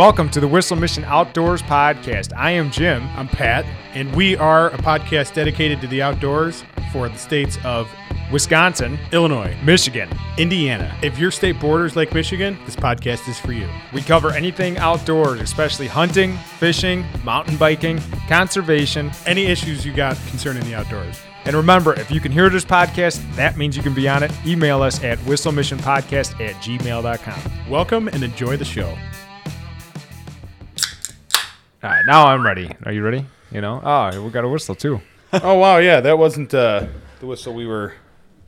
Welcome to the Whistle Mission Outdoors Podcast. I am Jim. I'm Pat, and we are a podcast dedicated to the outdoors for the states of Wisconsin, Illinois, Michigan. Indiana. If your state borders Lake Michigan, this podcast is for you. We cover anything outdoors, especially hunting, fishing, mountain biking, conservation. Any issues you got concerning the outdoors. And remember, if you can hear this podcast, that means you can be on it. Email us at whistlemissionpodcast at gmail.com. Welcome and enjoy the show. All right, now I'm ready. Are you ready? You know? Oh, we got a whistle too. oh wow, yeah, that wasn't uh, the whistle we were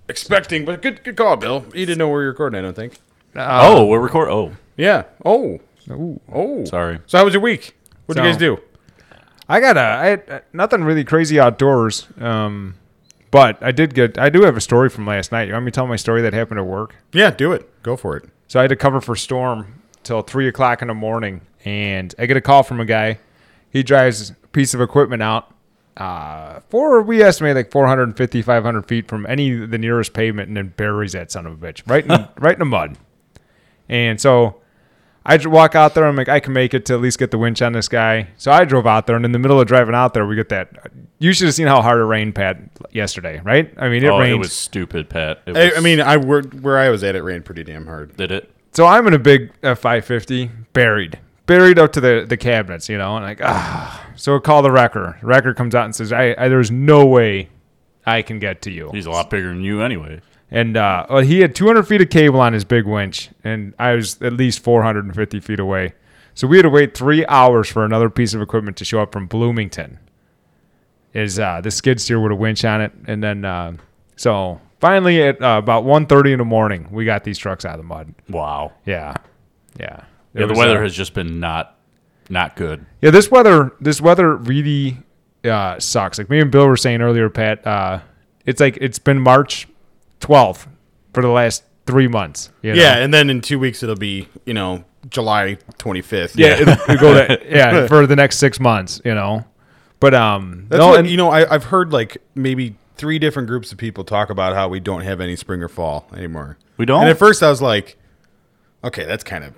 expecting, but good, good call, Bill. You didn't know we were recording, I don't think. oh, we're record. Oh, Yeah. Oh. Ooh. Oh. sorry. So how was your week? What would you guys do? I got a I had uh, nothing really crazy outdoors. Um, but I did get I do have a story from last night. You want me to tell my story that happened at work? Yeah, do it. Go for it. So I had to cover for storm till three o'clock in the morning, and I get a call from a guy. He drives a piece of equipment out uh, for we estimate like 450, 500 feet from any the nearest pavement, and then buries that son of a bitch right in right in the mud. And so I j- walk out there. I'm like, I can make it to at least get the winch on this guy. So I drove out there, and in the middle of driving out there, we get that. You should have seen how hard it rained, Pat, yesterday, right? I mean, it oh, rained. it was stupid, Pat. It I, I mean, I worked where I was at. It rained pretty damn hard. did it? So I'm in a big F550, buried, buried up to the, the cabinets, you know, and like, ah. So I call the wrecker. The wrecker comes out and says, I, I there's no way I can get to you. He's a lot bigger than you, anyway. And uh, well, he had 200 feet of cable on his big winch, and I was at least 450 feet away. So we had to wait three hours for another piece of equipment to show up from Bloomington. Is uh, the skid steer with a winch on it, and then uh, so finally at uh, about 1:30 in the morning, we got these trucks out of the mud. Wow. Yeah, yeah. It Yeah, the weather uh, has just been not not good. Yeah, this weather, this weather really uh, sucks. Like me and Bill were saying earlier, Pat. Uh, it's like it's been March 12th for the last three months. you know? Yeah, and then in two weeks it'll be, you know, July 25th. yeah, it, it go to, yeah for the next six months. You know, but um, That's no, what, and you know, I, I've heard like maybe three different groups of people talk about how we don't have any spring or fall anymore. We don't? And at first I was like, okay, that's kind of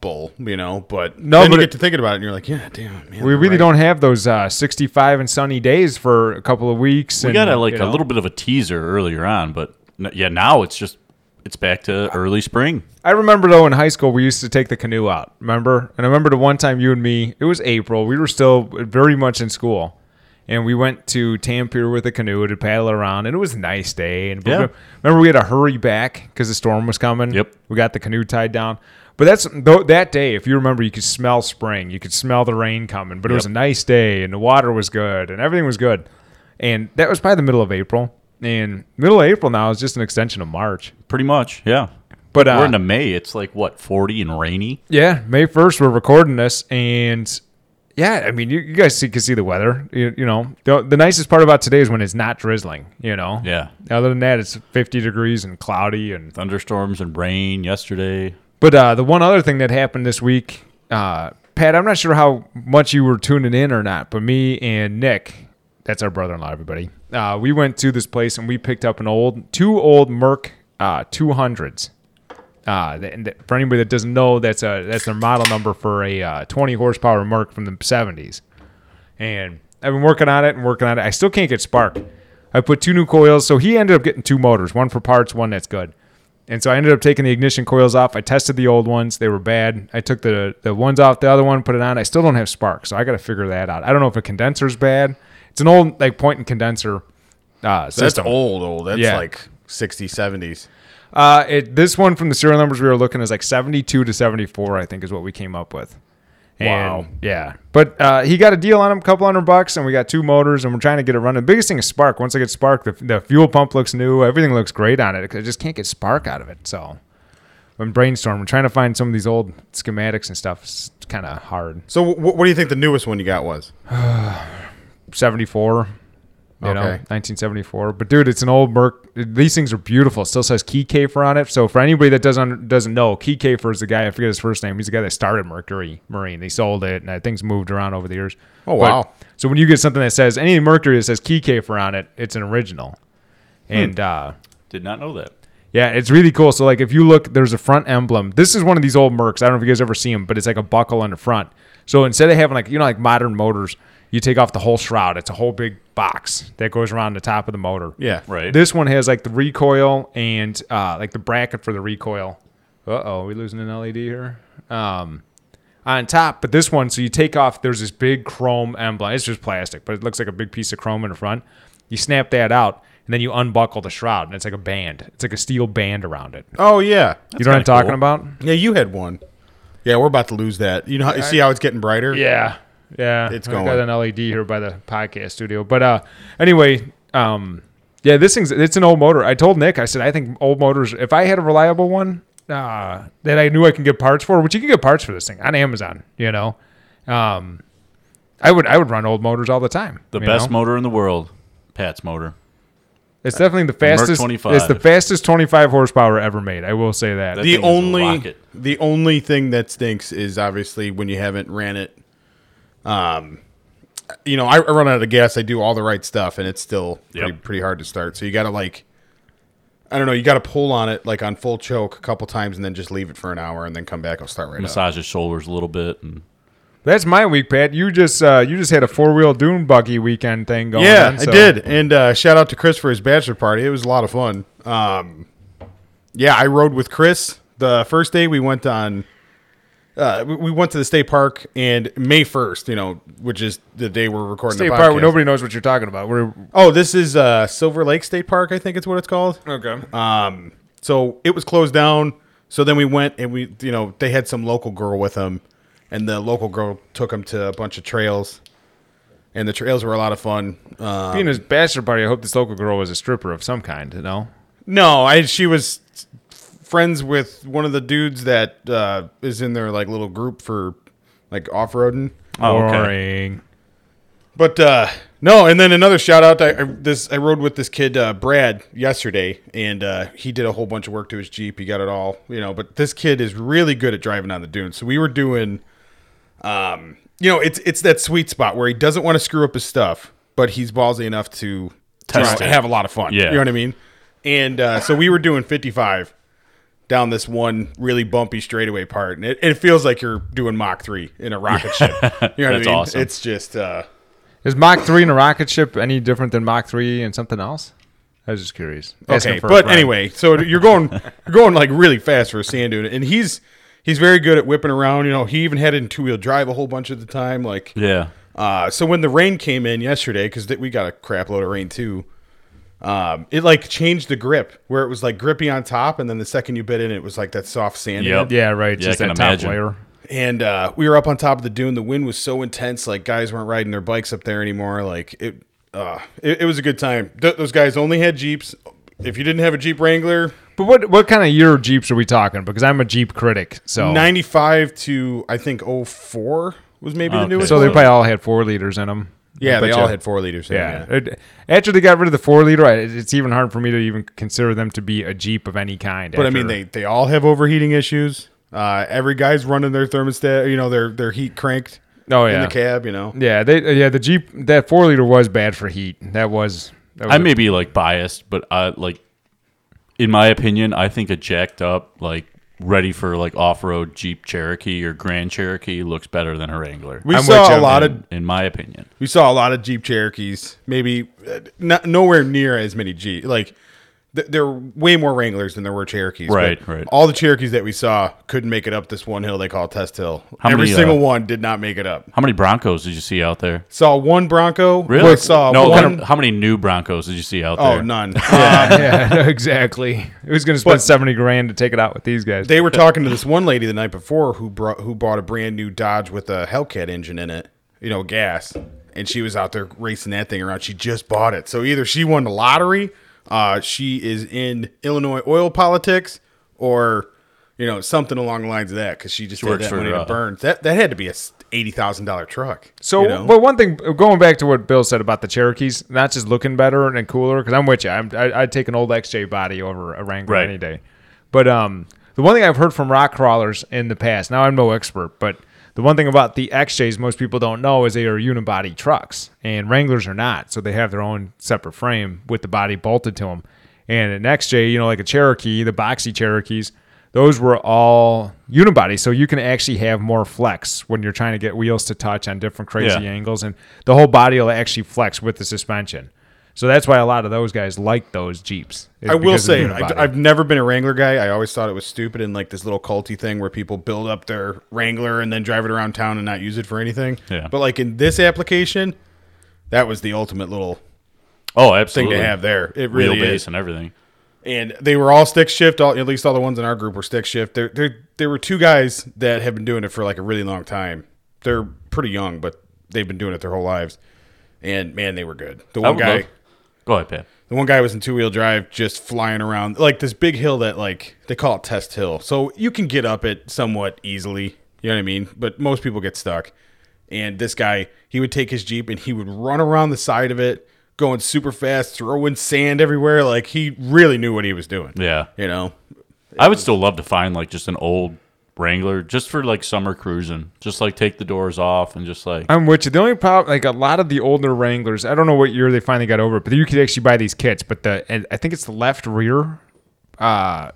bull, you know, but No, then but you get to thinking about it and you're like, yeah, damn, man. we really right. don't have those uh, 65 and sunny days for a couple of weeks. We and, got a, like you a know. little bit of a teaser earlier on, but n- yeah, now it's just it's back to early spring. I remember though in high school we used to take the canoe out. Remember? And I remember the one time you and me. It was April. We were still very much in school, and we went to Tampier with a canoe to paddle around, and it was a nice day. And Yeah. remember we had to hurry back because the storm was coming. Yep. We got the canoe tied down. But that's that day. If you remember, you could smell spring. You could smell the rain coming. But it was a nice day, and the water was good, and everything was good. And that was probably the middle of April. And middle of April now is just an extension of March. Pretty much, yeah. But uh, We're into May. It's like what forty and rainy. Yeah, May first we're recording this, and yeah, I mean you, you guys see, can see the weather. You, you know, the, the nicest part about today is when it's not drizzling. You know, Yeah, Other than that, it's 50 degrees and cloudy. And thunderstorms and rain yesterday. but uh, the one other thing that happened this week, uh, Pat, I'm not sure how much you were tuning in or not, but me and Nick, that's our brother-in-law, everybody. Uh, we went to this place and we picked up an old, two old Merc uh, 200s. Uh, and for anybody that doesn't know, that's a that's their model number for a uh, 20 horsepower Merc from the 70s. And I've been working on it and working on it. I still can't get spark. I put two new coils, so he ended up getting two motors, one for parts, one that's good. And so I ended up taking the ignition coils off. I tested the old ones; they were bad. I took the the ones off the other one, put it on. I still don't have spark, so I got to figure that out. I don't know if a condenser's bad. It's an old like point and condenser uh, That's system. old, old. That's Yeah. like 60s, 70s. Uh, it this one from the serial numbers we were looking is like 72 to 74, I think is what we came up with. And, Wow. Yeah, but uh, he got a deal on him, a couple hundred bucks, and we got two motors, and we're trying to get it running. The biggest thing is spark. Once I get spark, the, the fuel pump looks new, everything looks great on it. I just can't get spark out of it. So I'm brainstorming, trying to find some of these old schematics and stuff. It's kind of hard. So wh- what do you think the newest one you got was? 74. You know, Okay. 1974. But dude, it's an old Merc. These things are beautiful. It still says Kiekhaefer on it. So for anybody that doesn't doesn't know, Kiekhaefer is the guy. I forget his first name. He's the guy that started Mercury Marine. They sold it, and things moved around over the years. Oh, But- wow. so when you get something that says any Mercury that says Kiekhaefer on it, it's an original. Hmm. And uh, Did not know that. Yeah, it's really cool. So like if you look, there's a front emblem. This is one of these old Mercs. I don't know if you guys ever see them, but it's like a buckle on the front. So instead of having like you know like modern motors, you take off the whole shroud. It's a whole big box that goes around the top of the motor. Yeah. Right. This one has like the recoil and uh, like the bracket for the recoil. Uh oh, we losing an LED here. Um, on top, but this one, so you take off. There's this big chrome emblem. It's just plastic, but it looks like a big piece of chrome in the front. You snap that out, and then you unbuckle the shroud, and it's like a band. It's like a steel band around it. Oh yeah. you know what I'm kinda talking cool. about? Yeah, you had one. Yeah, we're about to lose that. You know, how, you see how it's getting brighter? Yeah, yeah. It's I going. got an LED here by the podcast studio, but uh, anyway, um, yeah, this thing's it's an old motor. I told Nick, I said I think old motors. If I had a reliable one, uh, that I knew I can get parts for, which you can get parts for this thing on Amazon, you know, um, I would I would run old motors all the time. The best know? motor in the world, Pat's motor. It's definitely the fastest. 25. It's the fastest 25 horsepower ever made. I will say that. That The thing is a only the only thing that stinks is obviously when you haven't ran it. Um, you know, I, I run out of gas. I do all the right stuff, and it's still pretty, Yep. pretty hard to start. So you got to like, I don't know, you got to pull on it like on full choke a couple times, and then just leave it for an hour, and then come back. I'll start right up. Massage his shoulders a little bit, and That's my week, Pat. You just uh, you just had a four wheel dune buggy weekend thing going. Yeah, on, I did. And uh, shout out to Chris for his bachelor party. It was a lot of fun. Um, yeah, I rode with Chris. The first day we went on, uh, we- we went to the state park, and May first, you know, which is the day we're recording State the Park, podcast. where nobody knows what you're talking about. We're oh, this is uh, Silver Lake State Park. I think it's what it's called. okay. Um, so it was closed down. So then we went and we, you know, they had some local girl with them, and the local girl took them to a bunch of trails, and the trails were a lot of fun. Um, Being his bachelor party, I hope this local girl was a stripper of some kind. You know, No, I she was friends with one of the dudes that uh, is in their like little group for like off roading. oh, okay. boring. But uh, no, and then another shout out. I, I this I rode with this kid uh, Brad yesterday, and uh, he did a whole bunch of work to his Jeep. He got it all, you know. But this kid is really good at driving on the dunes. So we were doing, um, you know, it's it's that sweet spot where he doesn't want to screw up his stuff, but he's ballsy enough to Test you know, it. have a lot of fun. Yeah. you know what I mean. And uh, so we were doing fifty five down this one really bumpy straightaway part, and it, it feels like you're doing Mach three in a rocket ship. You know what That's I mean? awesome. It's just. Uh, Is Mach three in a rocket ship any different than Mach three and something else? I was just curious. Okay, but anyway, so you're going you're going like really fast for a sand dune, and he's he's very good at whipping around. You know, he even had it in two wheel drive a whole bunch of the time. Like, Yeah. uh, so when the rain came in yesterday, because we got a crap load of rain too, um, it like changed the grip where it was like grippy on top, and then the second you bit in, it was like that soft sand. Yep. yeah, right. Yeah, just that can top layer. And uh, we were up on top of the dune. The wind was so intense, like guys weren't riding their bikes up there anymore. Like it, uh, it, it was a good time. Th- those guys only had jeeps. If you didn't have a Jeep Wrangler, But what what kind of year Jeeps are we talking? Because I'm a Jeep critic, so 95 to I think 04 was maybe the Okay. newest. so they probably all had four liters in them. Yeah, they all you. had four liters. in Yeah. them, after they got rid of the four liter, it's even hard for me to even consider them to be a Jeep of any kind. But I mean, they they all have overheating issues. Uh, every guy's running their thermostat, you know, their their heat cranked oh yeah, in the cab. You know, yeah, they yeah the Jeep that four liter was bad for heat. That was. That was I may be like biased, but I like, in my opinion, I think a jacked up like ready for like off road Jeep Cherokee or Grand Cherokee looks better than a Wrangler. we I'm saw a lot in, of in my opinion. we saw a lot of Jeep Cherokees. Maybe uh, not nowhere near as many Jeep. Like th- there were way more Wranglers than there were Cherokees. Right, right. All the Cherokees that we saw couldn't make it up this one hill they call Test Hill. How Every many, single uh, one did not make it up. How many Broncos did you see out there? Saw one Bronco. Really? I saw no. one. Kind of, how many new Broncos did you see out there? oh, none. yeah, exactly. Who's going to spend But- seventy grand to take it out with these guys? They were talking to this one lady the night before who brought who bought a brand new Dodge with a Hellcat engine in it, you know, gas, and she was out there racing that thing around. She just bought it, so either she won the lottery, uh, she is in Illinois oil politics, or you know something along the lines of that because she just had that for, money to uh, burn. That that had to be a eighty thousand dollar truck. So, you know? but one thing, going back to what Bill said about the Cherokees, not just looking better and cooler, because I'm with you. I'm, I, I'd take an old XJ body over a Wrangler Right. any day. But um, the one thing I've heard from rock crawlers in the past, now I'm no expert, but the one thing about the XJs most people don't know is they are unibody trucks, and Wranglers are not. So they have their own separate frame with the body bolted to them. And an XJ, you know, like a Cherokee, the boxy Cherokees, those were all unibody. So you can actually have more flex when you're trying to get wheels to touch on different crazy Yeah. angles, and the whole body will actually flex with the suspension. So that's why a lot of those guys like those Jeeps. I will because of the say. I've never been a Wrangler guy. I always thought it was stupid and like this little culty thing where people build up their Wrangler and then drive it around town and not use it for anything. Yeah. But like in this application, that was the ultimate little Oh, thing to have there. It really Wheelbase is. and everything. and they were all stick shift. All, at least all the ones in our group were stick shift. There, there, there were two guys that have been doing it for like a really long time. They're pretty young, but they've been doing it their whole lives. And man, they were good. The one guy, love- Go ahead, Pat. the one guy was in two wheel drive, just flying around like this big hill that like they call it Test Hill. So you can get up it somewhat easily. You know what I mean? But most people get stuck. And this guy, he would take his jeep and he would run around the side of it, going super fast, throwing sand everywhere. Like he really knew what he was doing. Yeah. You know, I would still love to find like just an old Wrangler just for like summer cruising. Just like take the doors off and just like I'm with you. The only problem, like a lot of the older Wranglers, I don't know what year they finally got over it, but you could actually buy these kits. But the, and I think it's the left rear, uh,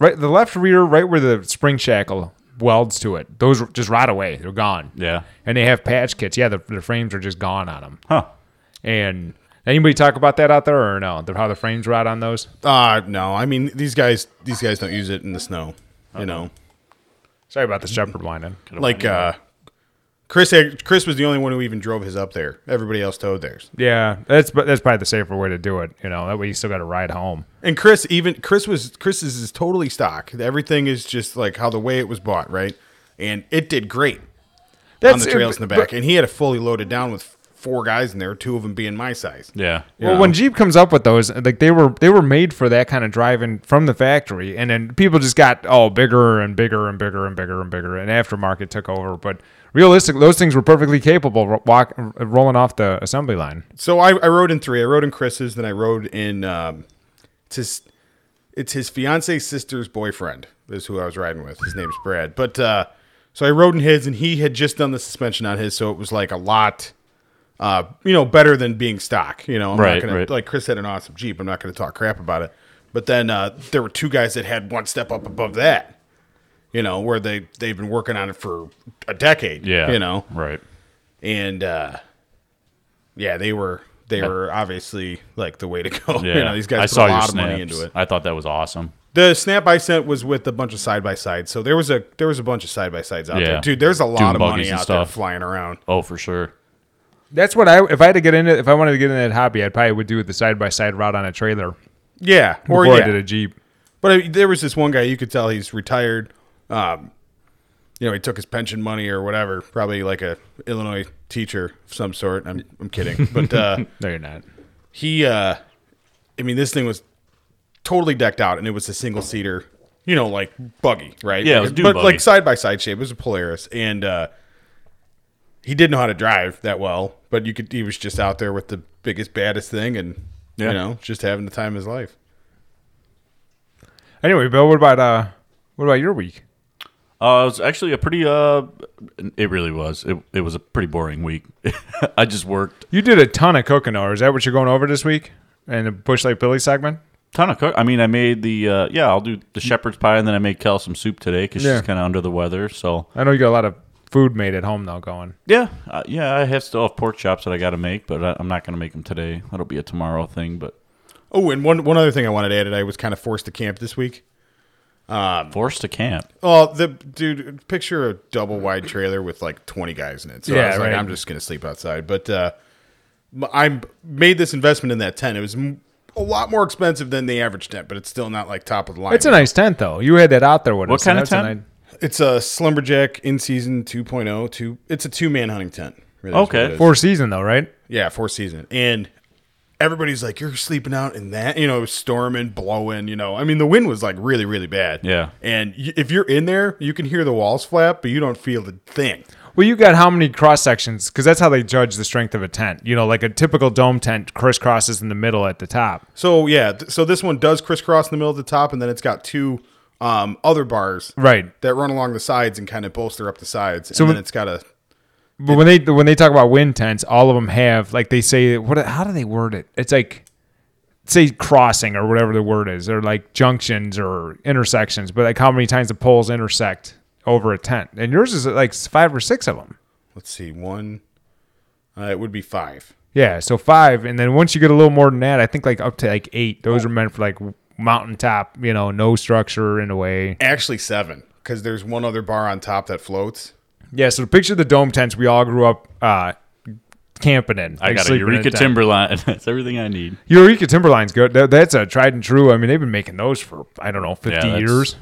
right, the left rear, right where the spring shackle welds to it. Those just rot away. They're gone. yeah. And they have patch kits. Yeah, the, the frames are just gone on them. Huh. And anybody talk about that out there or no? The- How the frames rot on those? uh no, I mean these guys, these guys don't use it in the snow. You know, Sorry about the shepherd whining. like uh, Chris. had- Chris was the only one who even drove his up there. Everybody else towed theirs. Yeah, that's that's probably the safer way to do it. You know, that way you still got to ride home. And Chris, even Chris was Chris's is totally stock. Everything is just like how the way it was bought, right? And it did great on the trails in the but- back. and he had it fully loaded down with four guys in there, two of them being my size. Yeah. Well, when Jeep comes up with those, like they were they were made for that kind of driving from the factory, and then people just got oh bigger and bigger and bigger and bigger and bigger, and aftermarket took over. But realistic, those things were perfectly capable ro- walk rolling off the assembly line. So I, I rode in three. I rode in Chris's, then I rode in um, it's his it's his fiance's sister's boyfriend. Is who I was riding with. His name's Brad. But uh, so I rode in his, and he had just done the suspension on his, so it was like a lot. Uh, you know, better than being stock. You know, I'm Right, not gonna right. like Chris had an awesome Jeep. I'm not gonna talk crap about it. But then uh, there were two guys that had one step up above that. You know, where they they've been working on it for a decade. Yeah. you know, Right. and uh, yeah, they were they were obviously like the way to go. Yeah. you know, these guys I put saw a lot of money into it. I thought that was awesome. The snap I sent was with a bunch of side by sides, so there was a there was a bunch of side by sides out Yeah. there, dude. There's a lot Dune of money out there flying around. Oh, for sure. That's what I if I had to get into if I wanted to get into that hobby, I'd probably would do with the side by side route on a trailer Yeah, or I did a Jeep. But I, there was this one guy you could tell he's retired. Um, you know, he took his pension money or whatever, probably like a Illinois teacher of some sort. I'm I'm kidding, but uh, No, you're not. he uh i mean this thing was totally decked out and it was a single seater you know like buggy right Yeah, a but buggy. like side by side shape it was a polaris and uh he didn't know how to drive that well but you could he was just out there with the biggest baddest thing and Yeah. you know just having the time of his life Anyway, Bill, what about uh, what about your week? Uh, it was actually a pretty. Uh, it really was. It, it was a pretty boring week. I just worked You did a ton of cooking, or is that what you're going over this week? In the Busch Lite Billy segment? ton of cook. I mean, I made the. Uh, yeah, I'll do the shepherd's pie, and then I made Kel some soup today because Yeah. she's kind of under the weather. So I know you got a lot of food made at home though going. yeah, uh, yeah, I have still have pork chops that I got to make, but I, I'm not going to make them today. That'll be a tomorrow thing. But oh and one one other thing i wanted to add i was kind of forced to camp this week forced to camp. Oh, the dude, picture a double wide trailer with like 20 guys in it. So I Yeah, was like, right. I'm just going to sleep outside. But uh, I made this investment in that tent. It was m- a lot more expensive than the average tent, but it's still not like top of the line. It's a nice tent though. You had that out there with What us. kind of that's a tent? Nice- It's a Slumberjack in season 2.0. Two, it's a two man hunting tent. really Okay. what it is. Four season though, right? Yeah, four season. And everybody's like, you're sleeping out in that, you know, storming, blowing, you know. I mean, the wind was like really, really bad. Yeah. And y- if you're in there, you can hear the walls flap, but you don't feel the thing. Well, you got how many cross sections? Because that's how they judge the strength of a tent. You know, like a typical dome tent crisscrosses in the middle at the top. So yeah, th- so this one does crisscross in the middle of the top, and then it's got two um, other bars Right. that run along the sides and kind of bolster up the sides. So and then it's got a But when they when they talk about wind tents, all of them have like they say what? How do they word it? It's like say crossing or whatever the word is, or like junctions or intersections, but like how many times the poles intersect over a tent. And yours is like five or six of them. Let's see, one. Uh, it would be five. Yeah, so five, and then once you get a little more than that, I think like up to like eight. Those are meant for like mountaintop, you know, no structure in a way. Actually, seven, because there's one other bar on top that floats. Yeah, so picture the dome tents we all grew up uh, camping in. I like got a Eureka tent. Timberline. That's everything I need. Eureka Timberline's good. That, that's a tried and true. I mean, they've been making those for I don't know fifty Yeah, years.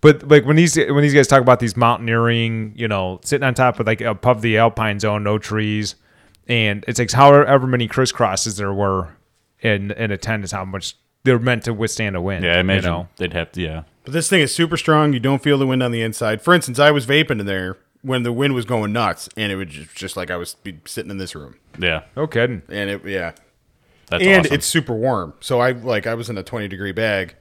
But like when these when these guys talk about these mountaineering, you know, sitting on top of like above the alpine zone, no trees, and it's like however many crisscrosses there were in in a tent is how much they're meant to withstand a wind. Yeah, I imagine You know? they'd have to. Yeah, But this thing is super strong. You don't feel the wind on the inside. For instance, I was vaping in there when the wind was going nuts, and it was just, just like I was be sitting in this room, yeah. No kidding. and it yeah, That's and awesome. it's super warm. So I like I was in a twenty degree bag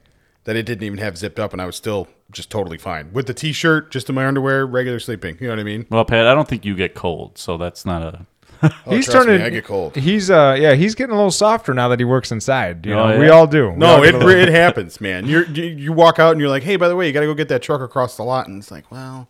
that it didn't even have zipped up, and I was still just totally fine with the t-shirt, just in my underwear, regular sleeping. You know what I mean? well, Pat. I don't think you get cold, so that's not a. Oh, he's trust me, turning. I get cold. He's uh yeah he's getting a little softer now that he works inside. You Oh, know, we all do. We No, all it get a little- it happens, man. You're, you you walk out and you're like, hey, by the way, you got to go get that truck across the lot, and it's like, well,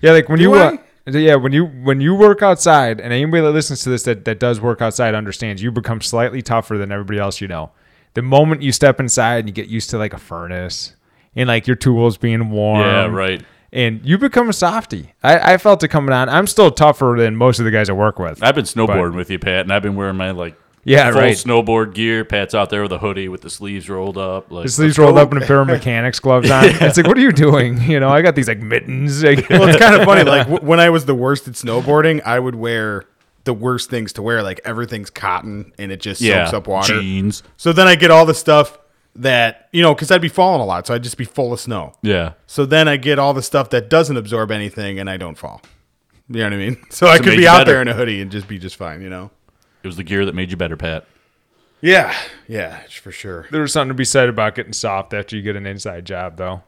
Yeah, like when Do you uh, yeah, when you when you work outside, and anybody that listens to this that, that does work outside understands you become slightly tougher than everybody else you know. The moment you step inside and you get used to like a furnace and like your tools being warm. Yeah, right. And you become a softy. I, I felt it coming on. I'm still tougher than most of the guys I work with. I've been snowboarding with you, Pat, and I've been wearing my like Yeah, full right. snowboard gear. Pat's out there with a hoodie with the sleeves rolled up. Like, The sleeves rolled up and a pair of mechanics gloves on. It's like, what are you doing? You know, I got these like mittens. Like, well, it's kind of funny. Like w- when I was the worst at snowboarding, I would wear the worst things to wear. Like everything's cotton and it just yeah, soaks up water. jeans. So then I get all the stuff that you know, because I'd be falling a lot, so I'd just be full of snow. Yeah, So then I get all the stuff that doesn't absorb anything, and I don't fall. You know what I mean? So I could be out better. there in a hoodie and just be just fine. You know? it was the gear that made you better, Pat. Yeah, yeah, for sure. there's something to be said about getting soft after you get an inside job, though.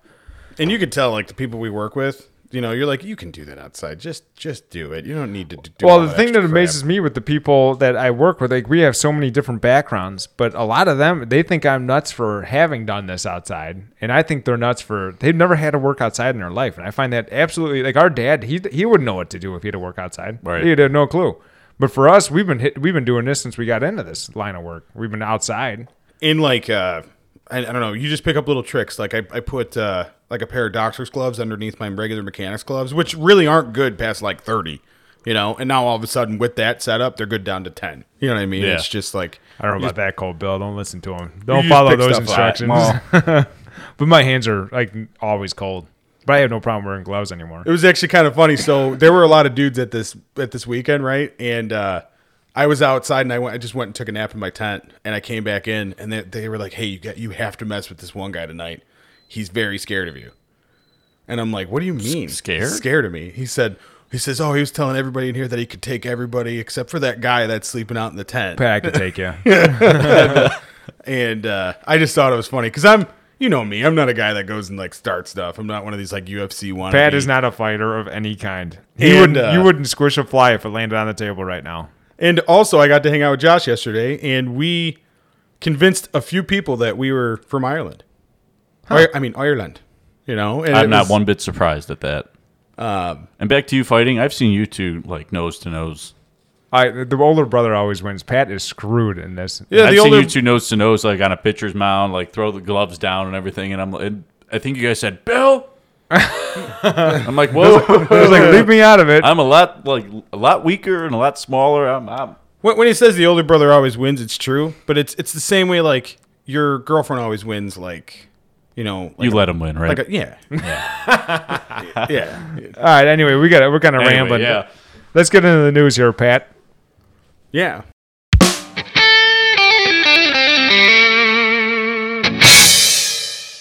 And you can tell, like the people we work with, you know, you're like, you can do that outside. Just, just do it. You don't need to do. well, the thing that crap. amazes me with the people that I work with, like we have so many different backgrounds, but a lot of them they think I'm nuts for having done this outside, and I think they're nuts for they've never had to work outside in their life, and I find that absolutely like our dad, he he wouldn't know what to do if he had to work outside. Right. He'd have no clue. But for us, we've been hit, we've been doing this since we got into this line of work. We've been outside. in like uh I, I don't know you just pick up little tricks like i, I put uh like a pair of doctor's gloves underneath my regular mechanics gloves which really aren't good past like 30 you know and now all of a sudden with that setup they're good down to 10 you know what i mean Yeah. it's just like I don't know about that, Cold Bill. Don't listen to him. Don't follow those instructions. but my hands are like always cold. But I have no problem wearing gloves anymore. it was actually kind of funny so there were a lot of dudes at this at this weekend right and uh I was outside and I went. I just went and took a nap in my tent, and I came back in, and they, they were like, "Hey, you got you have to mess with this one guy tonight. He's very scared of you." And I'm like, "What do you mean scared? He's scared of me?" He said, "He says, oh, he was telling everybody in here that he could take everybody except for that guy that's sleeping out in the tent." Pat, I could take you. And uh, I just thought it was funny because I'm, you know me, I'm not a guy that goes and like start stuff. I'm not one of these like UFC one. Pat is not a fighter of any kind. He And, wouldn't. uh, you wouldn't squish a fly if it landed on the table right now. And also, I got to hang out with Josh yesterday, and we convinced a few people that we were from Ireland. I, I mean, Ireland. You know, and I'm not was- one bit surprised at that. Um, And back to you fighting. I've seen you two like nose to nose. I the older brother always wins. Pat is screwed in this. Yeah, I've the seen older. you two nose to nose like on a pitcher's mound, like throw the gloves down and everything. And I'm, and I think you guys said Bill. I'm like, whoa. I was like, leave me out of it. I'm a lot like a lot weaker and a lot smaller. I'm, I'm when, when he says the older brother always wins, it's true, but it's it's the same way. Like your girlfriend always wins. Like you know, like you a- let him win, right? like a, yeah, yeah, yeah, All right. Anyway, we got it. We're kind of Anyway, rambling. yeah. Let's get into the news here, Pat. yeah.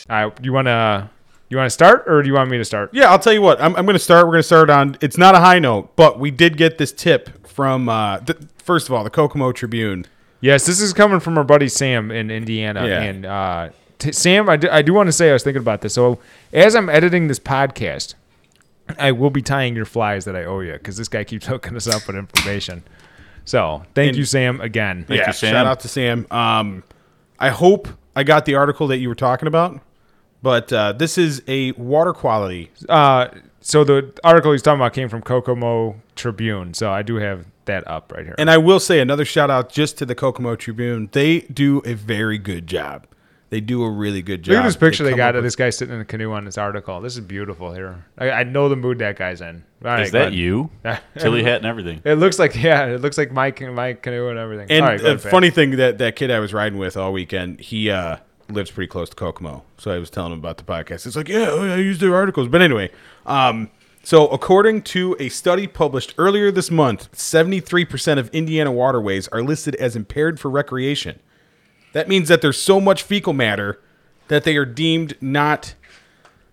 All right. You wanna you wanna start or do you want me to start? Yeah, I'll tell you what. I'm, I'm going to start. We're going to start on. It's not a high note, but we did get this tip from. Uh, th- first of all, the Kokomo Tribune. Yes, this is coming from our buddy Sam in Indiana. Yeah. And uh, t- Sam, I do, I do want to say I was thinking about this. So as I'm editing this podcast, I will be tying your flies that I owe you because this guy keeps hooking us up with information. So thank And- you, Sam, again. Thank yeah, you, Sam. shout out to Sam. Um, I hope I got the article that you were talking about, but uh, this is a water quality. Uh, so the article he's talking about came from Kokomo Tribune. So I do have that up right here. And I will say another shout out just to the Kokomo Tribune. They do a very good job. They do a really good job. Look at this picture they, come got of this guy sitting in a canoe on this article. This is beautiful here. I, I know the mood that guy's in. All right, Is that you? Tilly hat and everything. It looks like yeah, it looks like my ca- my canoe and everything. And All right, go a ahead, funny thing that that kid I was riding with all weekend, he uh, lives pretty close to Kokomo, so I was telling him about the podcast. It's like, yeah, oh, I use their articles. But anyway, um, so according to a study published earlier this month, seventy three percent of Indiana waterways are listed as impaired for recreation. That means that there's so much fecal matter that they are deemed not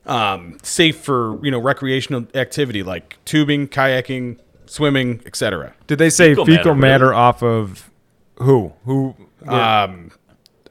um, safe for you know recreational activity like tubing, kayaking, swimming, etc. Did they say Fecal fecal, matter, matter, really? off of who? Who? Um,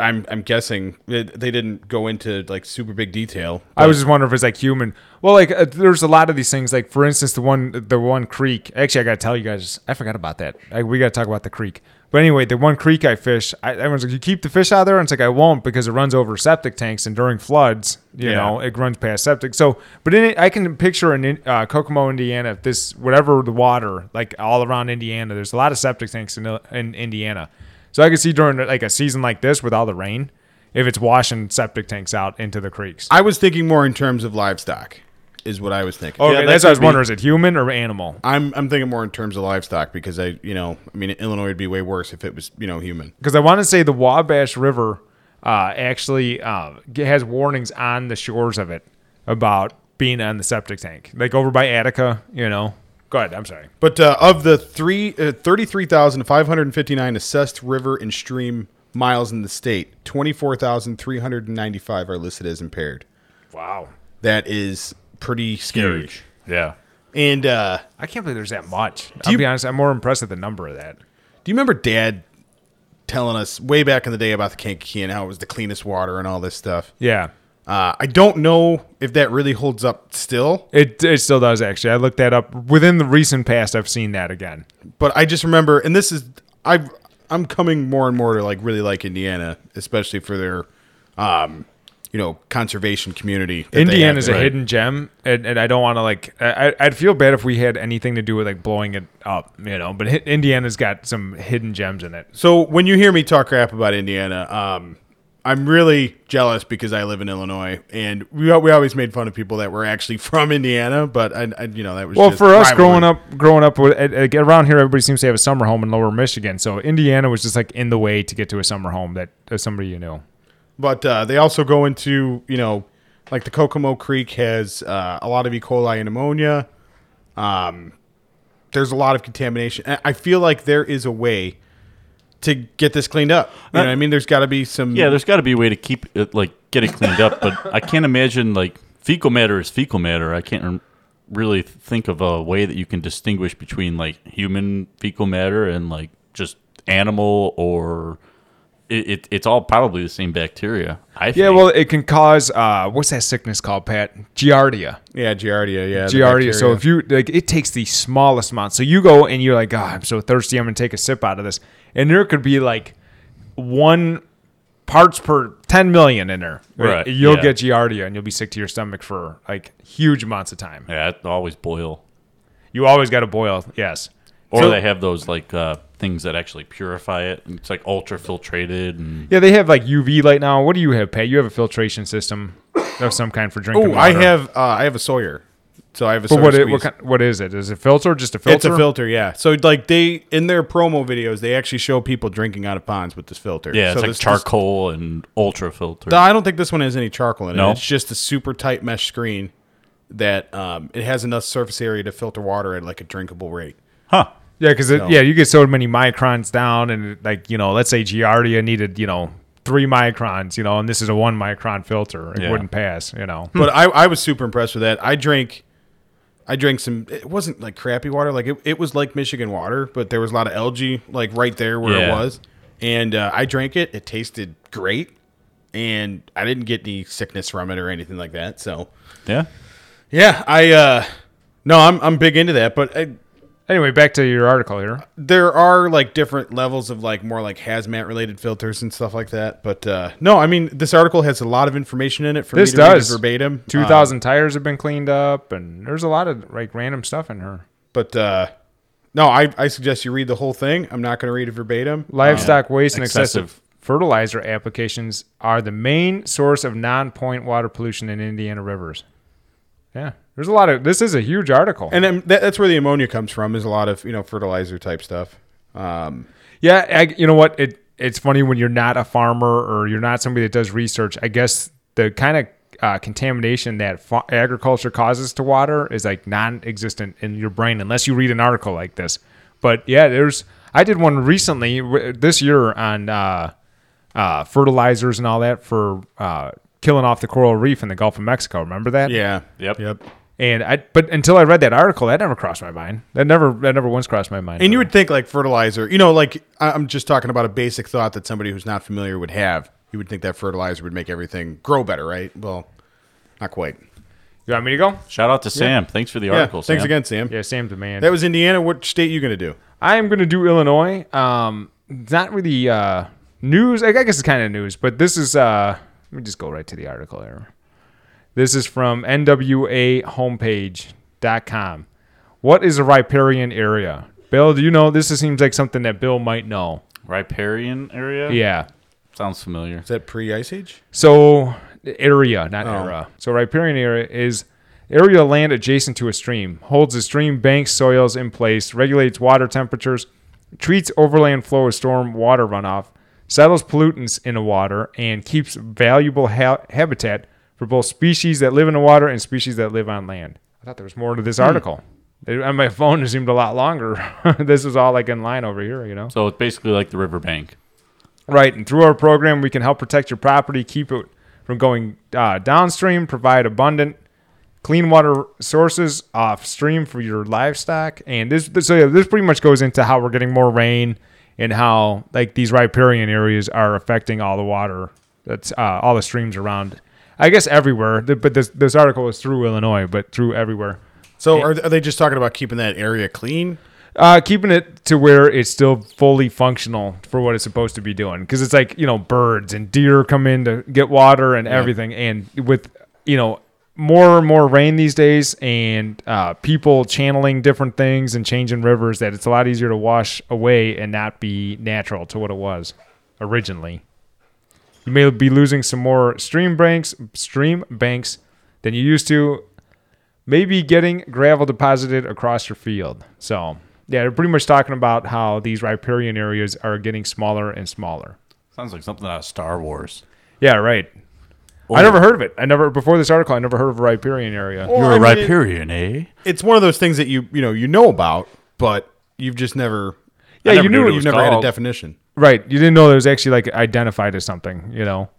I'm I'm guessing it, they didn't go into like super big detail. I was just wondering if it's like human. Well, like uh, there's a lot of these things. Like for instance, the one the one creek. Actually, I gotta tell you guys, I forgot about that. I, we gotta talk about the creek. But anyway, the one creek I fish, I, everyone's like, "You keep the fish out there," and it's like I won't because it runs over septic tanks, and during floods, you Yeah. know, it runs past septic. So, but in it, I can picture in uh, Kokomo, Indiana, if this whatever the water, like all around Indiana, there's a lot of septic tanks in, in Indiana. So I can see during like a season like this with all the rain, if it's washing septic tanks out into the creeks. I was thinking more in terms of livestock, is what I was thinking. Okay, Yeah, that that's what I was could be- wondering. Is it human or animal? I'm I'm thinking more in terms of livestock because I you know I mean Illinois would be way worse if it was you know human. Because I want to say the Wabash River uh, actually uh, g- has warnings on the shores of it about being on the septic tank, like over by Attica. You know. Go ahead. I'm sorry. But uh, of the three uh, 33,559 assessed river and stream miles in the state, 24,395 are listed as impaired. Wow. That is pretty scary. Huge. Yeah. And uh, I can't believe there's that much. I'll you- be honest. I'm more impressed with the number of that. Do you remember Dad telling us way back in the day about the Kankakee and how it was the cleanest water and all this stuff? Yeah. Uh, I don't know if that really holds up still, It, it still does actually. I looked that up within the recent past. I've seen that again. but I just remember, and this is I I'm coming more and more to like really like Indiana, especially for their, um, you know, conservation community. Indiana is a there. hidden gem, and, and I don't want to like. I, I'd feel bad if we had anything to do with like blowing it up, you know. But Indiana's got some hidden gems in it. So when you hear me talk crap about Indiana, um, I'm really jealous because I live in Illinois, and we we always made fun of people that were actually from Indiana, but I, I you know that was Well, for us rivalry. growing up, growing up uh, uh, around here, everybody seems to have a summer home in Lower Michigan. So Indiana was just like in the way to get to a summer home that uh, somebody you knew. But uh, they also go into, you know, like the Kokomo Creek has uh, a lot of E. coli and ammonia. Um, there's a lot of contamination. I feel like there is a way to get this cleaned up. You know what I mean? There's got to be some. Yeah, there's got to be a way to keep it like get it cleaned up, but I can't imagine like fecal matter is fecal matter. I can't really think of a way that you can distinguish between like human fecal matter and like just animal or it, it it's all probably the same bacteria. I think. Yeah, well, it can cause uh, what's that sickness called, Pat? Giardia. yeah, Giardia. Yeah, the Giardia. So if you like, it takes the smallest amount. So you go and you're like, God, I'm so thirsty. I'm gonna take a sip out of this, and there could be like one parts per 10 million in there. Right, You'll yeah. get Giardia, and you'll be sick to your stomach for like huge amounts of time. yeah, it always boil. You always got to boil. Yes. Or So- they have those like uh, things that actually purify it. It's like ultra filtrated and Yeah, they have like UV light now. What do you have, Pat? You have a filtration system of some kind for drinking Oh, I water. have uh, I have a Sawyer. So I have a But Sawyer what, it, what, kind, what is it? Is it filter? Just a filter? It's a filter, yeah. So like they in their promo videos, they actually show people drinking out of ponds with this filter. yeah, it's like this- this- charcoal and ultra filter. No, I don't think this one has any charcoal in it. No? It's just a super tight mesh screen that um, it has enough surface area to filter water at like a drinkable rate. Huh. Yeah, because No. yeah, you get so many microns down, and like you know, let's say Giardia needed you know three microns, you know, and this is a one micron filter, it Yeah. wouldn't pass, you know. But I, I was super impressed with that. I drank, I drank some. It wasn't like crappy water. Like it, it was like Michigan water, but there was a lot of algae like right there where it was. And uh, I drank it. It tasted great, and I didn't get any sickness from it or anything like that. So Yeah. yeah, I uh, no, I'm I'm big into that. But I, Anyway, back to your article here. there are like different levels of like more like hazmat related filters and stuff like that. But uh, no, I mean this article has a lot of information in it for This me to read does. verbatim. Two thousand tires have been cleaned up, and there's a lot of like random stuff in her. but uh, no, I, I suggest you read the whole thing. I'm not going to read it verbatim. Livestock waste and excessive. Excessive. fertilizer applications are the main source of non-point water pollution in Indiana rivers. Yeah, there's a lot of. This is a huge article. And then that, that's where the ammonia comes from. Is a lot of you know fertilizer type stuff. Um, Yeah, I, you know what? It it's funny when you're not a farmer or you're not somebody that does research. I guess the kind of uh, contamination that fa- agriculture causes to water is like non-existent in your brain unless you read an article like this. But yeah, there's. I did one recently w- this year on uh, uh, fertilizers and all that for uh, killing off the coral reef in the Gulf of Mexico. Remember that? yeah. Yep. Yep. And I, but until I read that article, that never crossed my mind. That never, that never once crossed my mind. And you would think like fertilizer, you know, like I- I'm just talking about a basic thought that somebody who's not familiar would have. You would think that fertilizer would make everything grow better, right? Well, not quite. you want me to go? Shout out to Sam. Thanks for the Yeah. article. Thanks Sam. again, Sam. Yeah, Sam man. That was Indiana. What state you going to do? I am going to do Illinois. Um, it's not really uh, news. I guess it's kind of news, but this is. Uh, let me just go right to the article here. This is from NWAHomepage.com. What is a riparian area? Bill, do you know? This seems like something that Bill might know. Riparian area. Yeah. Sounds familiar. Is that pre Ice Age? So area, not Oh. era. So riparian area is area of land adjacent to a stream, holds the stream banks, soils in place, regulates water temperatures, treats overland flow of storm water runoff, settles pollutants in the water, and keeps valuable ha- habitat for both species that live in the water and species that live on land. I thought there was more to this article. It- on my phone, seemed a lot longer. this is all like in line over here, you know. So it's basically like the riverbank. Right, and through our program, we can help protect your property, keep it from going uh, downstream, provide abundant clean water sources off stream for your livestock, and this, this so yeah, this pretty much goes into how we're getting more rain and how like these riparian areas are affecting all the water that's uh, all the streams around. I guess everywhere, but this this article is through Illinois, but through everywhere. So are, are they just talking about keeping that area clean? Uh, keeping it to where it's still fully functional for what it's supposed to be doing. Because it's like, you know, birds and deer come in to get water and everything. And with, you know, more and more rain these days and uh, people channeling different things and changing rivers, that it's a lot easier to wash away and not be natural to what it was originally. You may be losing some more stream banks, stream banks than you used to maybe getting gravel deposited across your field. So, yeah, they're pretty much talking about how these riparian areas are getting smaller and smaller. Sounds like something out of Star Wars. Yeah, right. I never heard of it. I never before this article. I never heard of a riparian area. Well, You're I a mean, it- riparian, eh? it's one of those things that you you know you know about, but you've just never. Yeah, I never you knew knew what it You've was never had a definition. Right. You didn't know it was actually like identified as something, you know.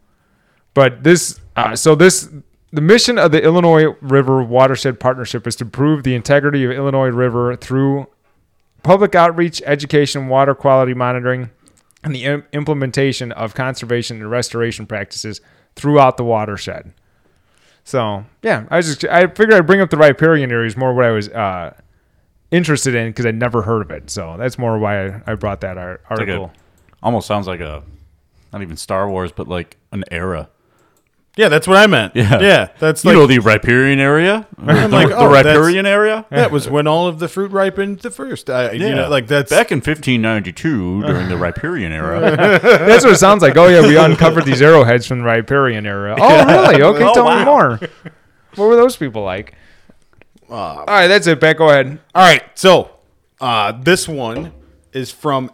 But this, uh, so this, the mission of the Illinois River Watershed Partnership is to prove the integrity of Illinois River through public outreach, education, water quality monitoring, and the im- implementation of conservation and restoration practices throughout the watershed. So yeah, I just I figured I'd bring up the riparian areas more what I was uh, interested in because I'd never heard of it. So that's more why I, I brought that like article. a, almost sounds like a, not even Star Wars, but like an era. Yeah, that's what I meant. Yeah. yeah, that's You like know the riparian area? the, like, the oh, that's- riparian area? that was when all of the fruit ripened the first. I, You know, like that's back in 1592 during the riparian era. That's what it sounds like. Oh yeah, we uncovered these arrowheads from the riparian era. Oh really? Okay, Oh, tell me more. What were those people like? All right, that's it. Beck, go ahead. All right, so uh, this one is from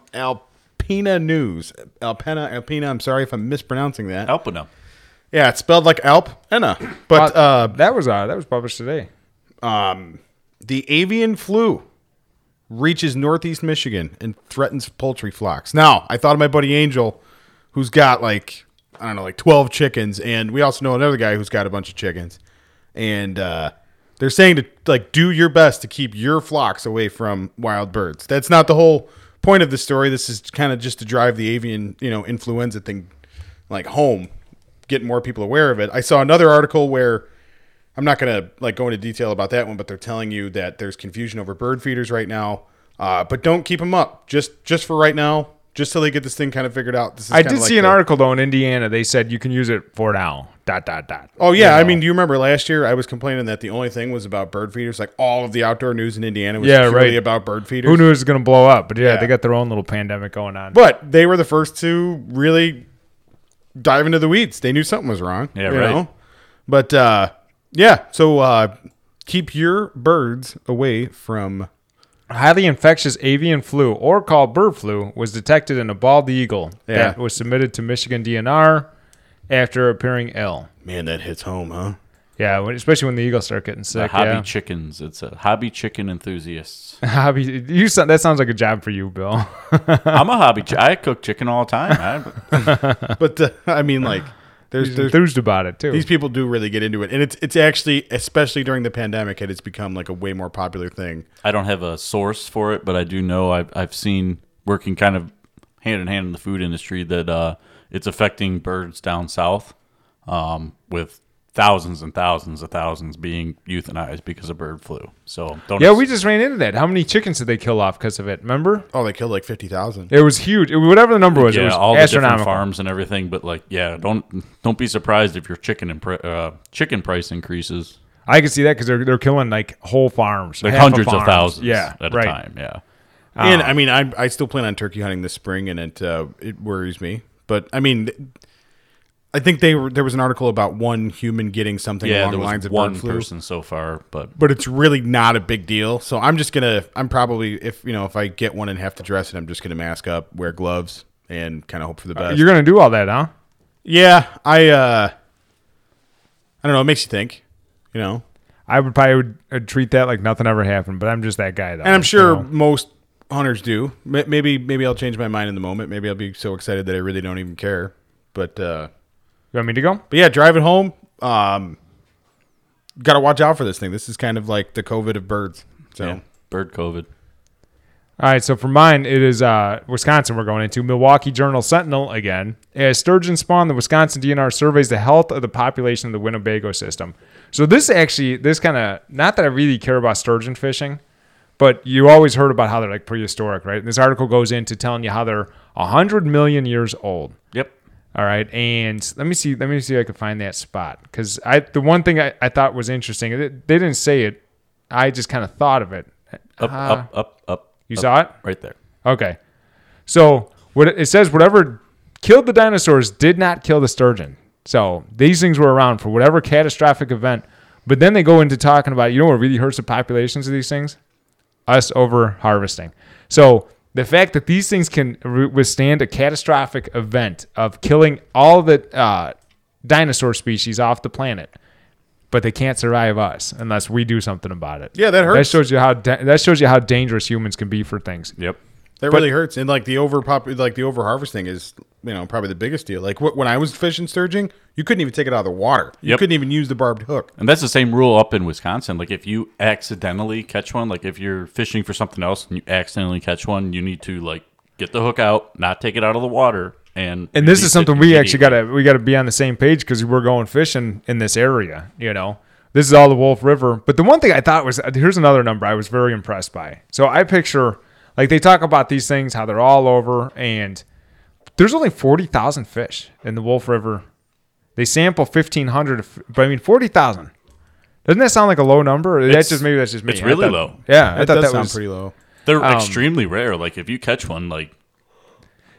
Alpina News. Alpena, Alpina. I'm sorry if I'm mispronouncing that. Alpina. Yeah, it's spelled like Alpina, but uh, That was uh, that was published today. um, the avian flu reaches northeast Michigan and threatens poultry flocks. Now, I thought of my buddy Angel, who's got like I don't know, like twelve chickens, and we also know another guy who's got a bunch of chickens, and uh, they're saying to like do your best to keep your flocks away from wild birds. That's not the whole point of the story. This is kind of just to drive the avian, you know, influenza thing like home, get more people aware of it. I saw another article where I'm not going to like go into detail about that one, but they're telling you that there's confusion over bird feeders right now. Uh, but don't keep them up just just for right now, just till they get this thing kind of figured out. This is I did like see an the- article though in Indiana. They said you can use it for now. Dot dot dot. Oh yeah, You I mean, do you remember last year I was complaining that the only thing was about bird feeders? Like all of the outdoor news in Indiana was Yeah, purely right. about bird feeders. who knew it was going to blow up? But yeah, Yeah. they got their own little pandemic going on. But they were the first to really dive into the weeds. They knew something was wrong. Yeah, right. know? But uh, yeah, so uh, keep your birds away from. Highly infectious avian flu, or called bird flu, was detected in a bald eagle Yeah. that was submitted to Michigan DNR after appearing ill. Man, that hits home, huh? Yeah, when, especially when the eagles start getting The sick. hobby yeah. chickens. It's a hobby chicken enthusiasts. hobby. You sound, that sounds like a job for you, Bill. I'm a hobby. Chi- I cook chicken all the time. I, But uh, I mean, like, there's, He's there's enthused about it too. these people do really get into it, and it's it's actually, especially during the pandemic, it has become like a way more popular thing. I don't have a source for it, but I do know I've I've seen working kind of hand in hand in the food industry that uh, it's affecting birds down south, um, with thousands and thousands of thousands being euthanized because of bird flu. So don't yeah, we just ran into that. How many chickens did they kill off because of it? Remember? Oh, they killed like fifty thousand. It was huge. It- whatever the number was, it yeah was all the different farms and everything. But like yeah, don't don't be surprised if your chicken and pri- uh, chicken price increases I can see that because they're they're killing like whole farms, like half hundreds of farms. thousands Yeah, at right. a time. Yeah. And I mean, I I still plan on turkey hunting this spring, and it uh, it worries me. But I mean, I think they were, there was an article about one human getting something Yeah, along there the lines was of one bird flu. person so far, but But it's really not a big deal. So I'm just gonna I'm probably if you know if I get one and have to dress it, I'm just gonna mask up, wear gloves, and kind of hope for the best. You're gonna do all that, huh? yeah, I uh, I don't know. It makes you think, you know. I would probably would, uh, treat that like nothing ever happened, but I'm just that guy though. And I'm you sure know? most hunters do. Maybe maybe I'll change my mind in the moment. Maybe I'll be so excited that I really don't even care. But uh, You want me to go? but yeah, driving home, um, got to watch out for this thing. This is kind of like the COVID of birds. So yeah, bird COVID. All right, so for mine, it is uh, Wisconsin. We're going into Milwaukee Journal Sentinel again. As sturgeon spawn, the Wisconsin DNR surveys the health of the population of the Winnebago system. So this actually, this kind of not that I really care about sturgeon fishing, but you always heard about how they're like prehistoric, right? And this article goes into telling you how they're hundred million years old. All right, and let me see. Let me see if I can find that spot because I the one thing I, I thought was interesting. It, they didn't say it. I just kind of thought of it. Up, Uh, up, up, up. You up, saw it? right there. Okay. So what it it says, whatever killed the dinosaurs did not kill the sturgeon. So these things were around for whatever catastrophic event. But then they go into talking about, you know what really hurts the populations of these things? Us over harvesting. So the fact that these things can re- withstand a catastrophic event of killing all the uh, dinosaur species off the planet, but they can't survive us unless we do something about it. Yeah, that That shows you how da- that shows you how dangerous humans can be for things. Yep. That but- really hurts. And like the over pop, like the over harvesting is you know probably the biggest deal. Like wh- when I was fishing sturgeon, you couldn't even take it out of the water. You Yep. couldn't even use the barbed hook. And that's the same rule up in Wisconsin. Like if you accidentally catch one, like if you're fishing for something else and you accidentally catch one, you need to like get the hook out, not take it out of the water, and and this is something we actually got to we got to be on the same page because we're going fishing in this area you know this is all the wolf river but the one thing i thought was here's another number i was very impressed by so i picture like they talk about these things how they're all over and there's only 40,000 fish in the wolf river they sample 1500 but i mean 40,000 doesn't that sound like a low number or that's just maybe that's just me it's really thought- low. yeah i That thought does that sound was pretty low. They're um, extremely rare. Like if you catch one, like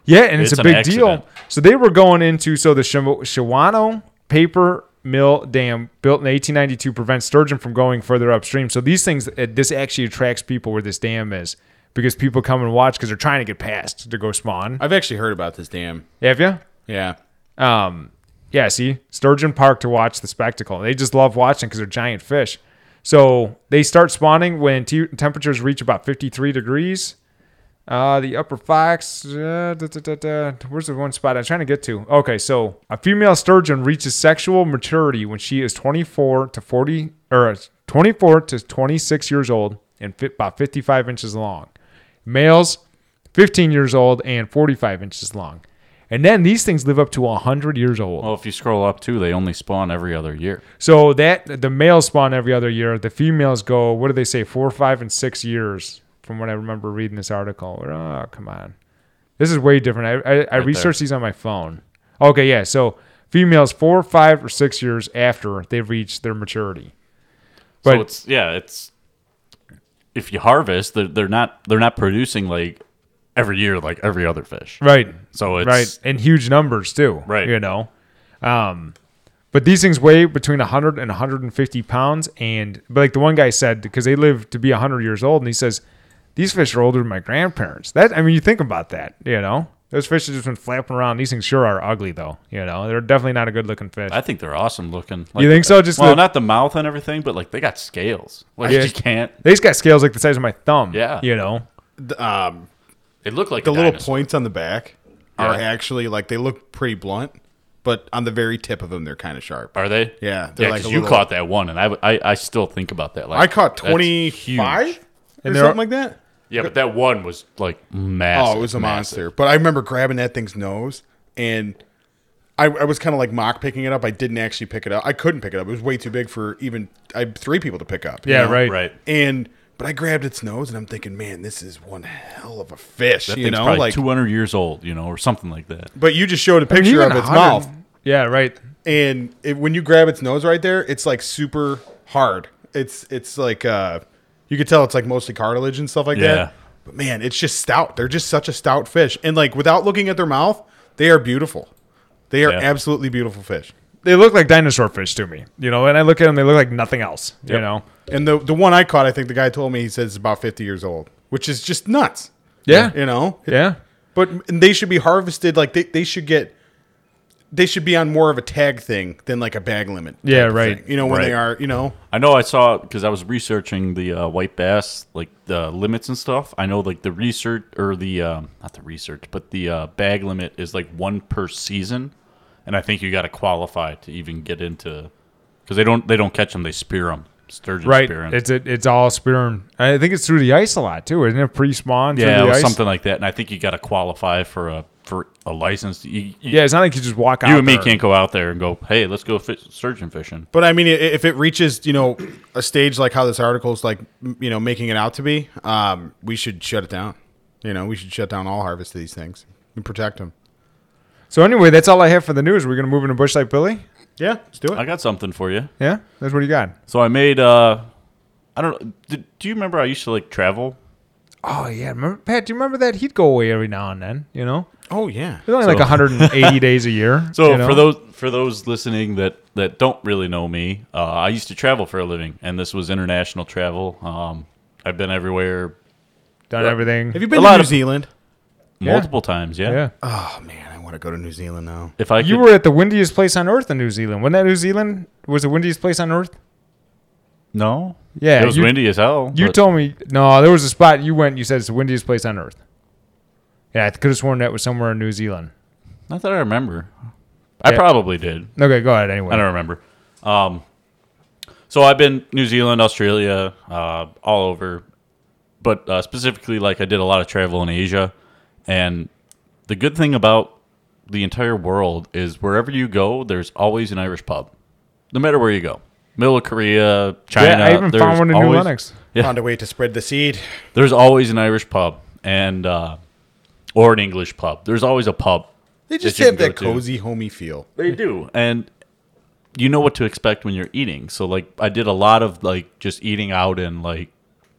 Yeah, and it's, It's a an big deal. So they were going into so the Shaw- Shawano paper mill dam built in 1892 prevents sturgeon from going further upstream. So these things, uh, this actually attracts people where this dam is because people come and watch because they're trying to get past to go spawn. I've actually heard about this dam. Have you? Yeah. Um, yeah. See, Sturgeon Park to watch the spectacle. They just love watching because they're giant fish. So they start spawning when te- temperatures reach about 53 degrees. Uh, the upper fox. Uh, da, da, da, da. Where's the one spot I'm trying to get to? Okay, so a female sturgeon reaches sexual maturity when she is 24 to 40 or 24 to 26 years old and fit about 55 inches long. Males, 15 years old and 45 inches long. And then these things live up to 100 years old. well, if you scroll up too, they only spawn every other year. So that the males spawn every other year. The females go, what do they say, four, five, and six years from what I remember reading this article. Oh, come on. This is way different. I, I, I there. researched these on my phone. Okay, yeah. So females four, five, or six years after they've reached their maturity. But so it's yeah, it's if you harvest, they're, they're not they're not producing like every year like every other fish. right, So it's right, in huge numbers too. Right. You know, um, but these things weigh between 100 and 150 pounds. And but like the one guy said, because they live to be 100 years old, and he says these fish are older than my grandparents. That I mean, you think about that. You know, those fish have just been flapping around. These things sure are ugly though. You know, they're definitely not a good looking fish. I think they're awesome looking. you think so? Just well, the- not the mouth and everything, but like they got scales. Like Yeah. you can't. they just got scales like the size of my thumb. Yeah. You know. The, um, They look like the a little dinosaur. points on the back are Yeah. actually like they look pretty blunt, but on the very tip of them they're kind of sharp. Are they? Yeah, they're Yeah, like 'cause a you little- caught that one, and I, I still think about that. Like I caught that's twenty huge. or And something like that. Yeah, but that one was like massive. Oh, it was a massive. monster. But I remember grabbing that thing's nose and I, I was kind of like mock picking it up. I didn't actually pick it up. I couldn't pick it up. It was way too big for even I, three people to pick up. you Yeah. know? Right. Right. And but I grabbed its nose and I'm thinking, man, this is one hell of a fish. That you thing's know, probably like. 200 years old, you know, or something like that. But you just showed a mean, picture even of its 100 mouth, Yeah. Right. and it, when you grab its nose right there, it's like super hard. It's it's like uh, you could tell it's like mostly cartilage and stuff like Yeah. that. But man, it's just stout. They're just such a stout fish, and like without looking at their mouth, they are beautiful. They are Yeah. absolutely beautiful fish. They look like dinosaur fish to me. You know, and I look at them, they look like nothing else. You know. And the the one I caught, I think the guy told me he says it's about fifty years old, which is just nuts. Yeah. You know, Yeah. but they should be harvested like they, they should get they should be on more of a tag thing than like a bag limit. Yeah, right. thing. You know when they are, you know, I know I saw because I was researching the uh, white bass, like the limits and stuff. I know like the research or the um, not the research, but the uh, bag limit is like one per season, and I think you got to qualify to even get into because they don't they don't catch them, they spear them, sturgeon Right. spearing. It's a, it's all spearing. I think it's through the ice a lot too, isn't it? Pre-spawn yeah, the it was ice. something like that, and I think you got to qualify for a for a license. You, you, Yeah, it's not like you just walk out. you and me there. can't go out there and go, hey, let's go fi- sturgeon fishing. But I mean, if it reaches, you know, a stage like how this article is like, you know, making it out to be, um, we should shut it down. You know, we should shut down all harvest of these things and protect them. So anyway, that's all I have for the news. We're gonna move into Busch Lite Billy. Yeah, let's do it. I got something for you. Yeah, that's what you got. So I made. uh I don't. Did, do you remember I used to like travel? Oh yeah, remember Pat? Do you remember that he'd go away every now and then? You know, Oh yeah. it's only like 180 days a year. So you know? for those for those listening that that don't really know me, uh, I used to travel for a living, and this was international travel. Um, I've been everywhere done everything. Have you A been to lot New of- Zealand? Yeah. multiple times. Yeah. yeah, Oh man, I want to go to New Zealand now. If I you could, were at the windiest place on earth in New Zealand. Wasn't that New Zealand? Was the windiest place on earth? No, Yeah, it was you- windy as hell. You but told me no. There was a spot you went. You said it's the windiest place on earth. Yeah, I could have sworn that was somewhere in New Zealand. not that I remember. I Yeah. probably did. Okay, go ahead. Anyway, I don't remember. Um, so I've been New Zealand, Australia, uh, all over, but uh, specifically, like I did a lot of travel in Asia, and the good thing about the entire world is wherever you go, there's always an Irish pub, no matter where you go. Middle of Korea, China. yeah, I even there's found one in New always- Lenox. Yeah. Found a way to spread the seed. There's always an Irish pub, and uh, or an English pub. There's always a pub. They just that have that go to. cozy, homey feel. They do, and you know what to expect when you're eating. So like, I did a lot of like just eating out and like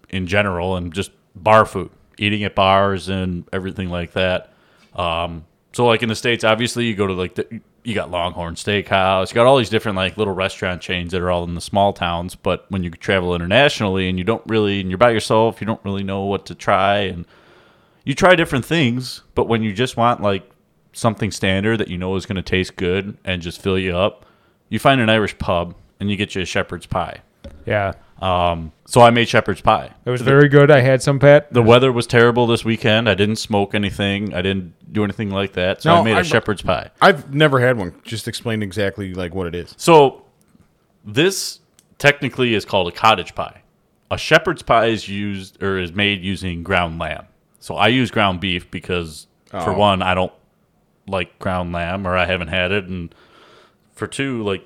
in general, and just bar food, eating at bars and everything like that. Um, so like in the states, obviously you go to like the, you got Longhorn Steakhouse, you got all these different like little restaurant chains that are all in the small towns. But when you travel internationally and you don't really, and you're by yourself, you don't really know what to try, and you try different things. But when you just want like something standard that you know is going to taste good and just fill you up, you find an Irish pub and you get you a shepherd's pie. Yeah, Um, so I made shepherd's pie. it was very good. I had some Pat. The weather was terrible this weekend. I didn't smoke anything. I didn't do anything like that. So No, I made a I- shepherd's pie. I've never had one. Just explain exactly like what it is. So this technically is called a cottage pie. A shepherd's pie is used or is made using ground lamb. So I use ground beef because for Oh. one, I don't like ground lamb or I haven't had it and for two, like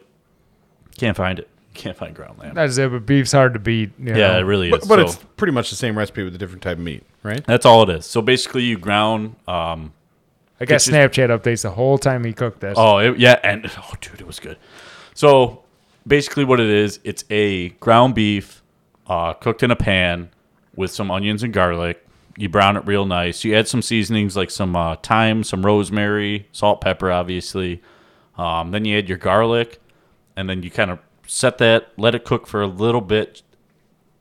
can't find it. Can't find ground lamb. That's it. But beef's hard to beat. you yeah, know. it really is. But, but So it's pretty much the same recipe with a different type of meat, right? that's all it is. So basically, you ground. Um, I got Get you- Snapchat updates the whole time he cooked this. Oh, it, yeah, and oh, dude, it was good. So basically, what it is, it's a ground beef uh, cooked in a pan with some onions and garlic. You brown it real nice. You add some seasonings like some uh, thyme, some rosemary, salt, pepper, obviously. Um, then you add your garlic, and then you kind of set that, let it cook for a little bit.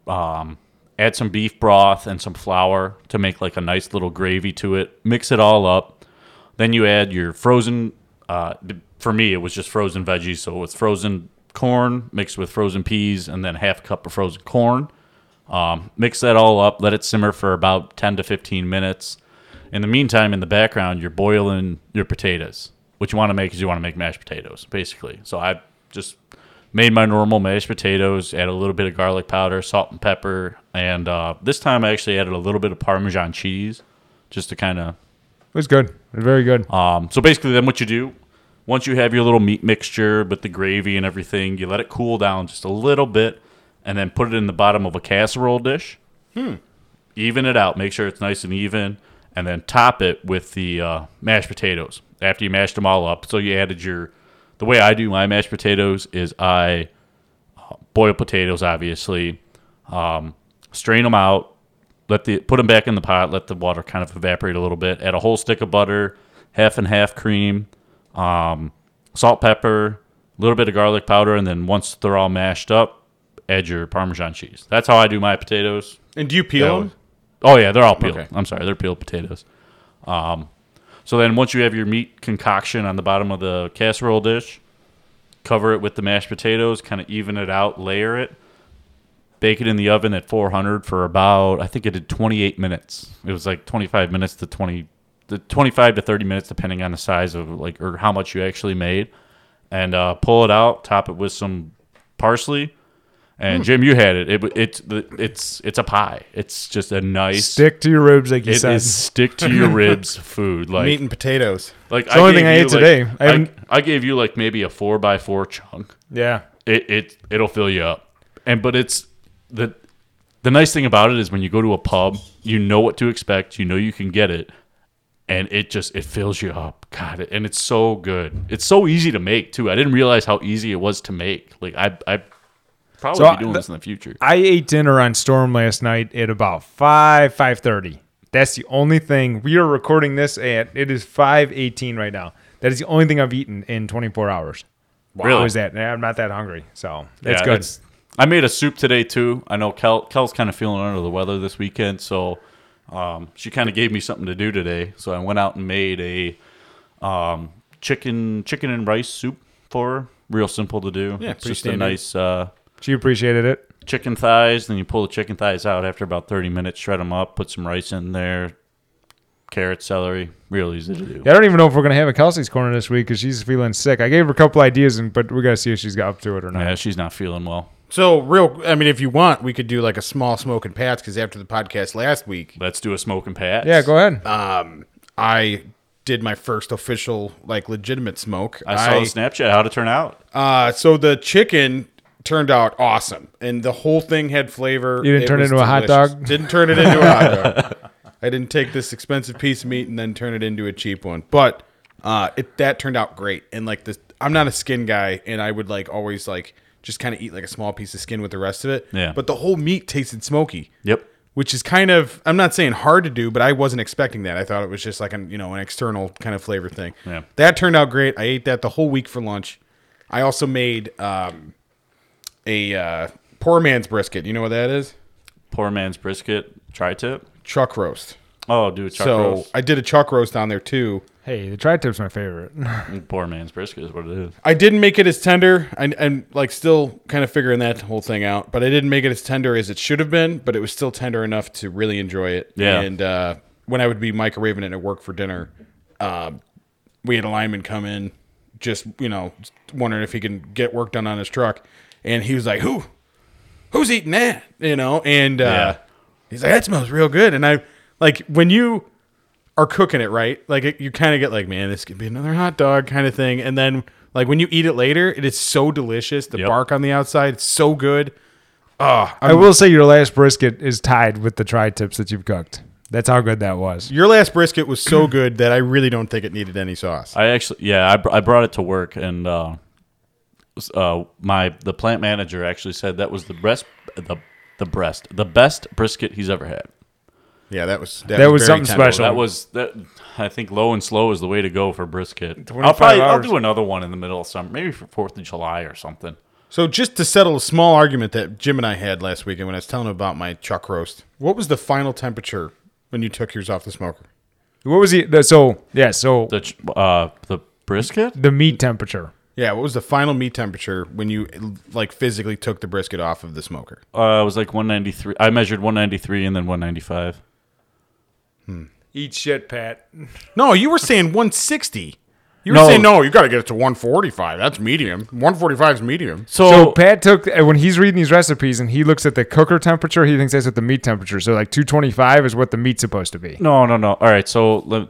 Um, add some beef broth and some flour to make like a nice little gravy to it. Mix it all up. Then you add your frozen. Uh, for me, it was just frozen veggies, so it's frozen corn mixed with frozen peas, and then half a cup of frozen corn. Um, mix that all up. Let it simmer for about ten to fifteen minutes. In the meantime, in the background, you're boiling your potatoes. What you want to make is you want to make mashed potatoes, basically. So I just made my normal mashed potatoes, add a little bit of garlic powder, salt and pepper, and uh, this time I actually added a little bit of Parmesan cheese, just to kind of It was good. It was very good. um, so basically, then what you do, once you have your little meat mixture with the gravy and everything, you let it cool down just a little bit, and then put it in the bottom of a casserole dish. Hmm. Even it out, make sure it's nice and even, and then top it with the uh, mashed potatoes after you mashed them all up. So you added your. The way I do my mashed potatoes is I uh, boil potatoes, obviously, um, strain them out, let the put them back in the pot, let the water kind of evaporate a little bit. Add a whole stick of butter, half and half cream, um, salt, pepper, a little bit of garlic powder, and then once they're all mashed up, add your Parmesan cheese. That's how I do my potatoes. And do you peel them? Oh yeah, they're all peeled. Okay. I'm sorry, they're peeled potatoes. Um, so then once you have your meat concoction on the bottom of the casserole dish, cover it with the mashed potatoes, kind of even it out, layer it, bake it in the oven at 400 for about I think it did 28 minutes. It was like 25 minutes to 20, the 25 to 30 minutes depending on the size of like or how much you actually made, and uh, pull it out, top it with some parsley. And hmm. Jim, you had it. It it's it's it's a pie. It's just a nice Stick to your ribs, like you it said. is stick to your ribs food. Like Meat and potatoes. like the only thing I you, ate today. like- I I, haven't- I gave you like maybe a four by four chunk. yeah. It it it'll fill you up. And but it's the the nice thing about it is when you go to a pub, you know what to expect. You know you can get it, and it just it fills you up. God, it- and it's so good. It's so easy to make too. I didn't realize how easy it was to make. Like I I probably So, be doing the- this in the future. I ate dinner on Storm last night at about five five thirty. That's the only thing we are recording this at. It is five eighteen right now. That is the only thing I've eaten in twenty four hours. Really? How is that? I'm not that hungry, so that's Yeah, good. I made a soup today too. I know Kel, Kel's kind of feeling under the weather this weekend, so um, she kind of gave me something to do today. So I went out and made a um, chicken chicken and rice soup for her. Real simple to do. Yeah, it's just standard. a nice uh, She appreciated it. chicken thighs. Then you pull the chicken thighs out after about thirty minutes, shred them up, put some rice in there, carrot, celery. Real easy to do. Yeah, I don't even know if we're gonna have a Kelsey's corner this week because she's feeling sick. I gave her a couple ideas, and but we gotta see if she's got up to it or not. Yeah, she's not feeling well. So real, I mean, if you want, we could do like a small smoke and pats because after the podcast last week, Let's do a smoke and pat. Yeah, go ahead. um, I did my first official like legitimate smoke. I saw the Snapchat. How'd it turn out? Uh, so the chicken turned out awesome, and the whole thing had flavor. You didn't turn it was into a hot dog? Didn't turn it into a hot dog. I didn't take this expensive piece of meat and then turn it into a cheap one. But uh, it that turned out great. And like this, I'm not a skin guy, and I would like always like just kind of eat like a small piece of skin with the rest of it. Yeah. But the whole meat tasted smoky Yep. which is kind of I'm not saying hard to do, but I wasn't expecting that. I thought it was just like an you know an external kind of flavor thing. Yeah. That turned out great. I ate that the whole week for lunch. I also made um, a uh, poor man's brisket. You know what that is? Poor man's brisket tri-tip. Chuck roast. Oh, do a chuck so roast. I did a chuck roast on there too. Hey, the tri tip's my favorite. Poor man's brisket is what it is. I didn't make it as tender. I, I'm like still kind of figuring that whole thing out, but I didn't make it as tender as it should have been. But it was still tender enough to really enjoy it. Yeah. And uh, when I would be microwaving it at work for dinner, um, we had a lineman come in, just you know, wondering if he can get work done on his truck, and he was like, "Who, who's eating that?" You know, and uh, Yeah. he's like, "That smells real good." And I like when you are cooking it right, like it, you kind of get like, "Man, this could be another hot dog" kind of thing, and then Like when you eat it later, it is so delicious. The Yep. bark on the outside, it's so good. Oh, I will say your last brisket is tied with the tri tips that you've cooked. That's how good that was. your last brisket was so good that I really don't think it needed any sauce. I actually, yeah, I, br- I brought it to work, and uh, s- uh, my the plant manager actually said that was the best, the the breast, the best brisket he's ever had. Yeah, that was that, That was very something tender. special. That was that. I think low and slow is the way to go for brisket. 25 I'll probably I'll hours. do another one in the middle of summer, maybe for Fourth of July or something. So just to settle a small argument that Jim and I had last weekend when I was telling him about my chuck roast, what was the final temperature when you took yours off the smoker? What was he? The, so yeah, so The ch- uh, the brisket. the meat temperature. Yeah, what was the final meat temperature when you like physically took the brisket off of the smoker? Uh, it was like 193. I measured 193 and then 195. Hmm. Eat shit, Pat. No, you were saying 160. You were No. saying no, you got to get it to 145. That's medium. 145 is medium. So, So Pat took uh, when he's reading these recipes and he looks at the cooker temperature, he thinks that's what the meat temperature. So like 225 is what the meat's supposed to be. no, no, no. All right. So let,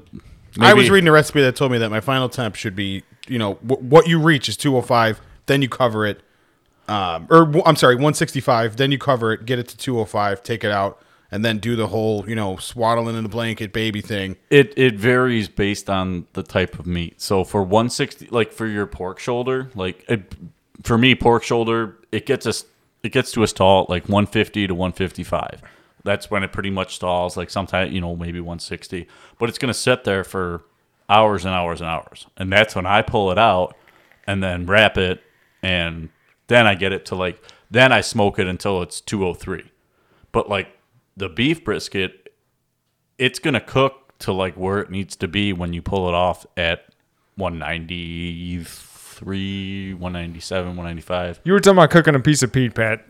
I was reading a recipe that told me that my final temp should be, you know, w- what you reach is 205, then you cover it. Um, or I'm sorry, 165, then you cover it, get it to 205, take it out, and then do the whole, you know, swaddling in the blanket baby thing. It it varies based on the type of meat. So for 160, like for your pork shoulder, like it, for me, pork shoulder, it gets us it gets to a stall at like 150 to 155. That's when it pretty much stalls. Like sometimes you know maybe 160, but it's gonna sit there for hours and hours and hours, and that's when I pull it out and then wrap it, and then I get it to like then I smoke it until it's 203. But like the beef brisket, it's gonna cook to like where it needs to be when you pull it off at 193, 197, 195. You were talking about cooking a piece of meat, Pat.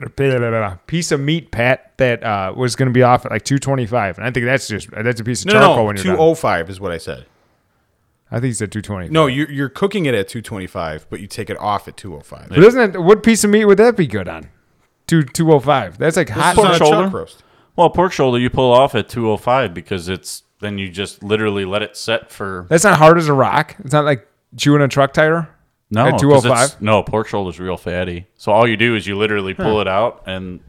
Piece of meat, Pat, that uh, was going to be off at like 225, and I think that's just that's a piece of No, charcoal no, no, when you're done. 205 is what I said. I think he said 220. No, you're, you're cooking it at 225, but you take it off at 205. but doesn't it? What piece of meat would that be good on? Two 205. That's like hot. It's not a shoulder? roast. Well, pork shoulder you pull off at 205 because it's then you just literally let it set for That's not hard as a rock. It's not like chewing a truck tire. no At 'cause 205? No, pork shoulder's real fatty. So all you do is you literally pull it out and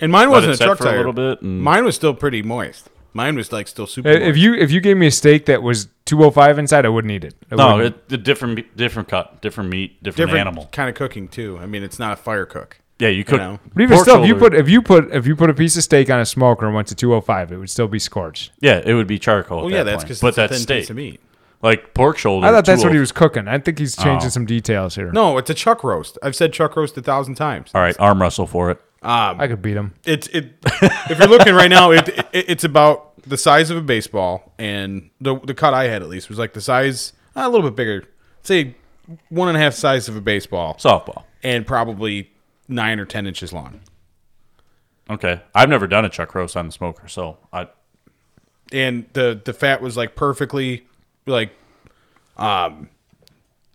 And mine wasn't a set truck for a little bit and- Mine was still pretty moist. Mine was like still super. If you if you gave me a steak that was 205 inside, I wouldn't eat it. I no, wouldn't. it, a different meat- different cut, different meat, different, different animal. kind of cooking too. I mean, it's not a fire cook. Yeah, you cook. know. But even pork still, if you put if you put if you put a piece of steak on a smoker and went to 205, it would still be scorched. yeah, it would be charcoal. Well, at yeah, that that's because but it's that's thin steak. piece of meat. Like pork shoulder. I thought that's what he oh was cooking. I think he's changing Oh. some details here. No, it's a chuck roast. I've said chuck roast a thousand times. All right, arm wrestle for it. I could beat him. It's it. if you're looking right now, it, it it's about the size of a baseball, and the the cut I had at least was like the size a little bit bigger, say one and a half size of a baseball, Softball. and probably nine or ten inches long. Okay, I've never done a chuck roast on the smoker, so I and the the fat was like perfectly like um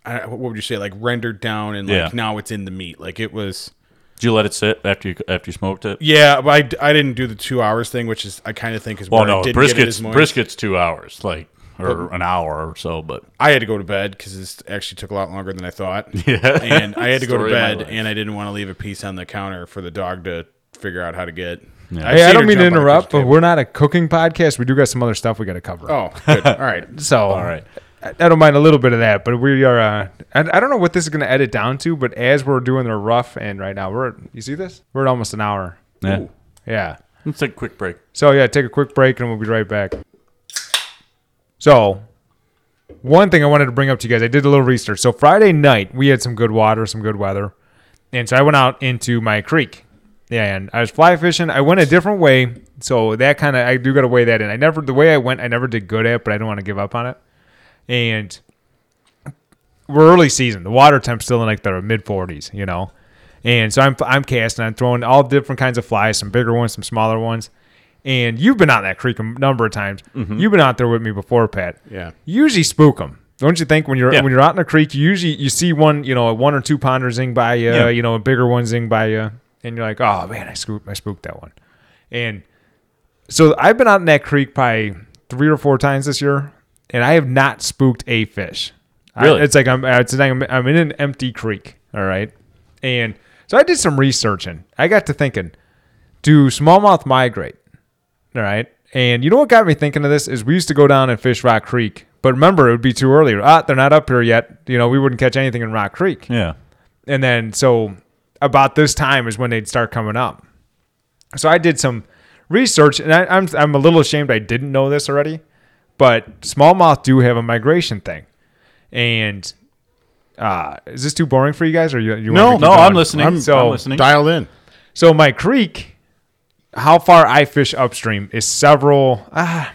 I, what would you say like rendered down and like Yeah. now it's in the meat like it was did you let it sit after you after you smoked it? yeah but I, d- I didn't do the two hours thing which is I kind of think is Well, where no, didn't get it briskets briskets two hours, like or an hour or so, but I had to go to bed because this actually took a lot longer than I thought Yeah. and I had to go to Story of my bed and I didn't want to leave a piece on the counter for the dog to figure out how to get Yeah. I've Hey, I seen don't mean to jump on a interrupt, kitchen but we're not a cooking podcast. We do got some other stuff we got to cover. oh good all right so all right. I, don't mind a little bit of that, but we are. Uh, I, I don't know what this is going to edit down to, but as we're doing the rough and right now, we're. You see this? We're at almost an hour. Yeah. Ooh. Yeah. Let's take a quick break. So yeah, take a quick break and we'll be right back. So, one thing I wanted to bring up to you guys, I did a little research. So Friday night we had some good water, some good weather, and so I went out into my creek. Yeah, and I was fly fishing. I went a different way, so that kind of I do got to weigh that in. I never the way I went, I never did good at, but I didn't want to give up on it. And we're early season. The water temp's still in like the mid 40s, you know. And so I'm I'm casting. I'm throwing all different kinds of flies, some bigger ones, some smaller ones. And you've been out that creek a number of times. Mm-hmm. You've been out there with me before, Pat. Yeah. You usually spook them, don't you think? When you're Yeah. when you're out in a creek, you usually you see one, you know, a one or two pounder zing by you, Yeah. you know, a bigger one zing by you, and you're like, oh man, I spooked I spooked that one. And so I've been out in that creek probably three or four times this year, and I have not spooked a fish. I- Really? it's like I'm it's like I'm, I'm in an empty creek. All right, and so I did some researching. I got to thinking, do smallmouth migrate? All right, and you know what got me thinking of this is we used to go down and fish Rock Creek, but remember it would be too early. Ah, they're not up here yet. You know, we wouldn't catch anything in Rock Creek. Yeah. And then so about this time is when they'd start coming up. So I did some research, and I, I'm I'm a little ashamed I didn't know this already, but smallmouth do have a migration thing, and uh, is this too boring for you guys, or you you No, want me to No, keep I'm listening. I'm, So- I'm listening. dialed in. So my creek, how far I fish upstream is several, uh,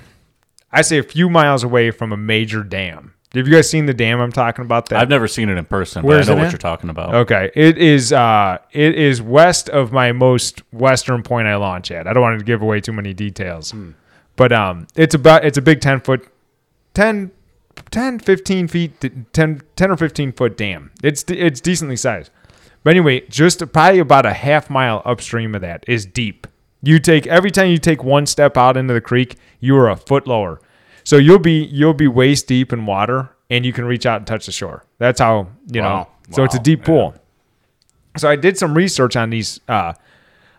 I say a few miles away from a major dam. Have you guys seen the dam I'm talking about? That I've never seen it in person, Where's but I know what at? you're talking about. Okay, it is. Uh, it is west of my most western point I launch at. I don't want to give away too many details, but um, it's about it's a big ten foot, 10, 10 15 feet, 10, 10 or fifteen foot dam. It's it's decently sized. But anyway, just probably about a half mile upstream of that is deep. You take every time you take one step out into the creek, you are a foot lower. So you'll be you'll be waist deep in water and you can reach out and touch the shore. That's how, you know. Wow. So it's a deep pool. So I did some research on these uh,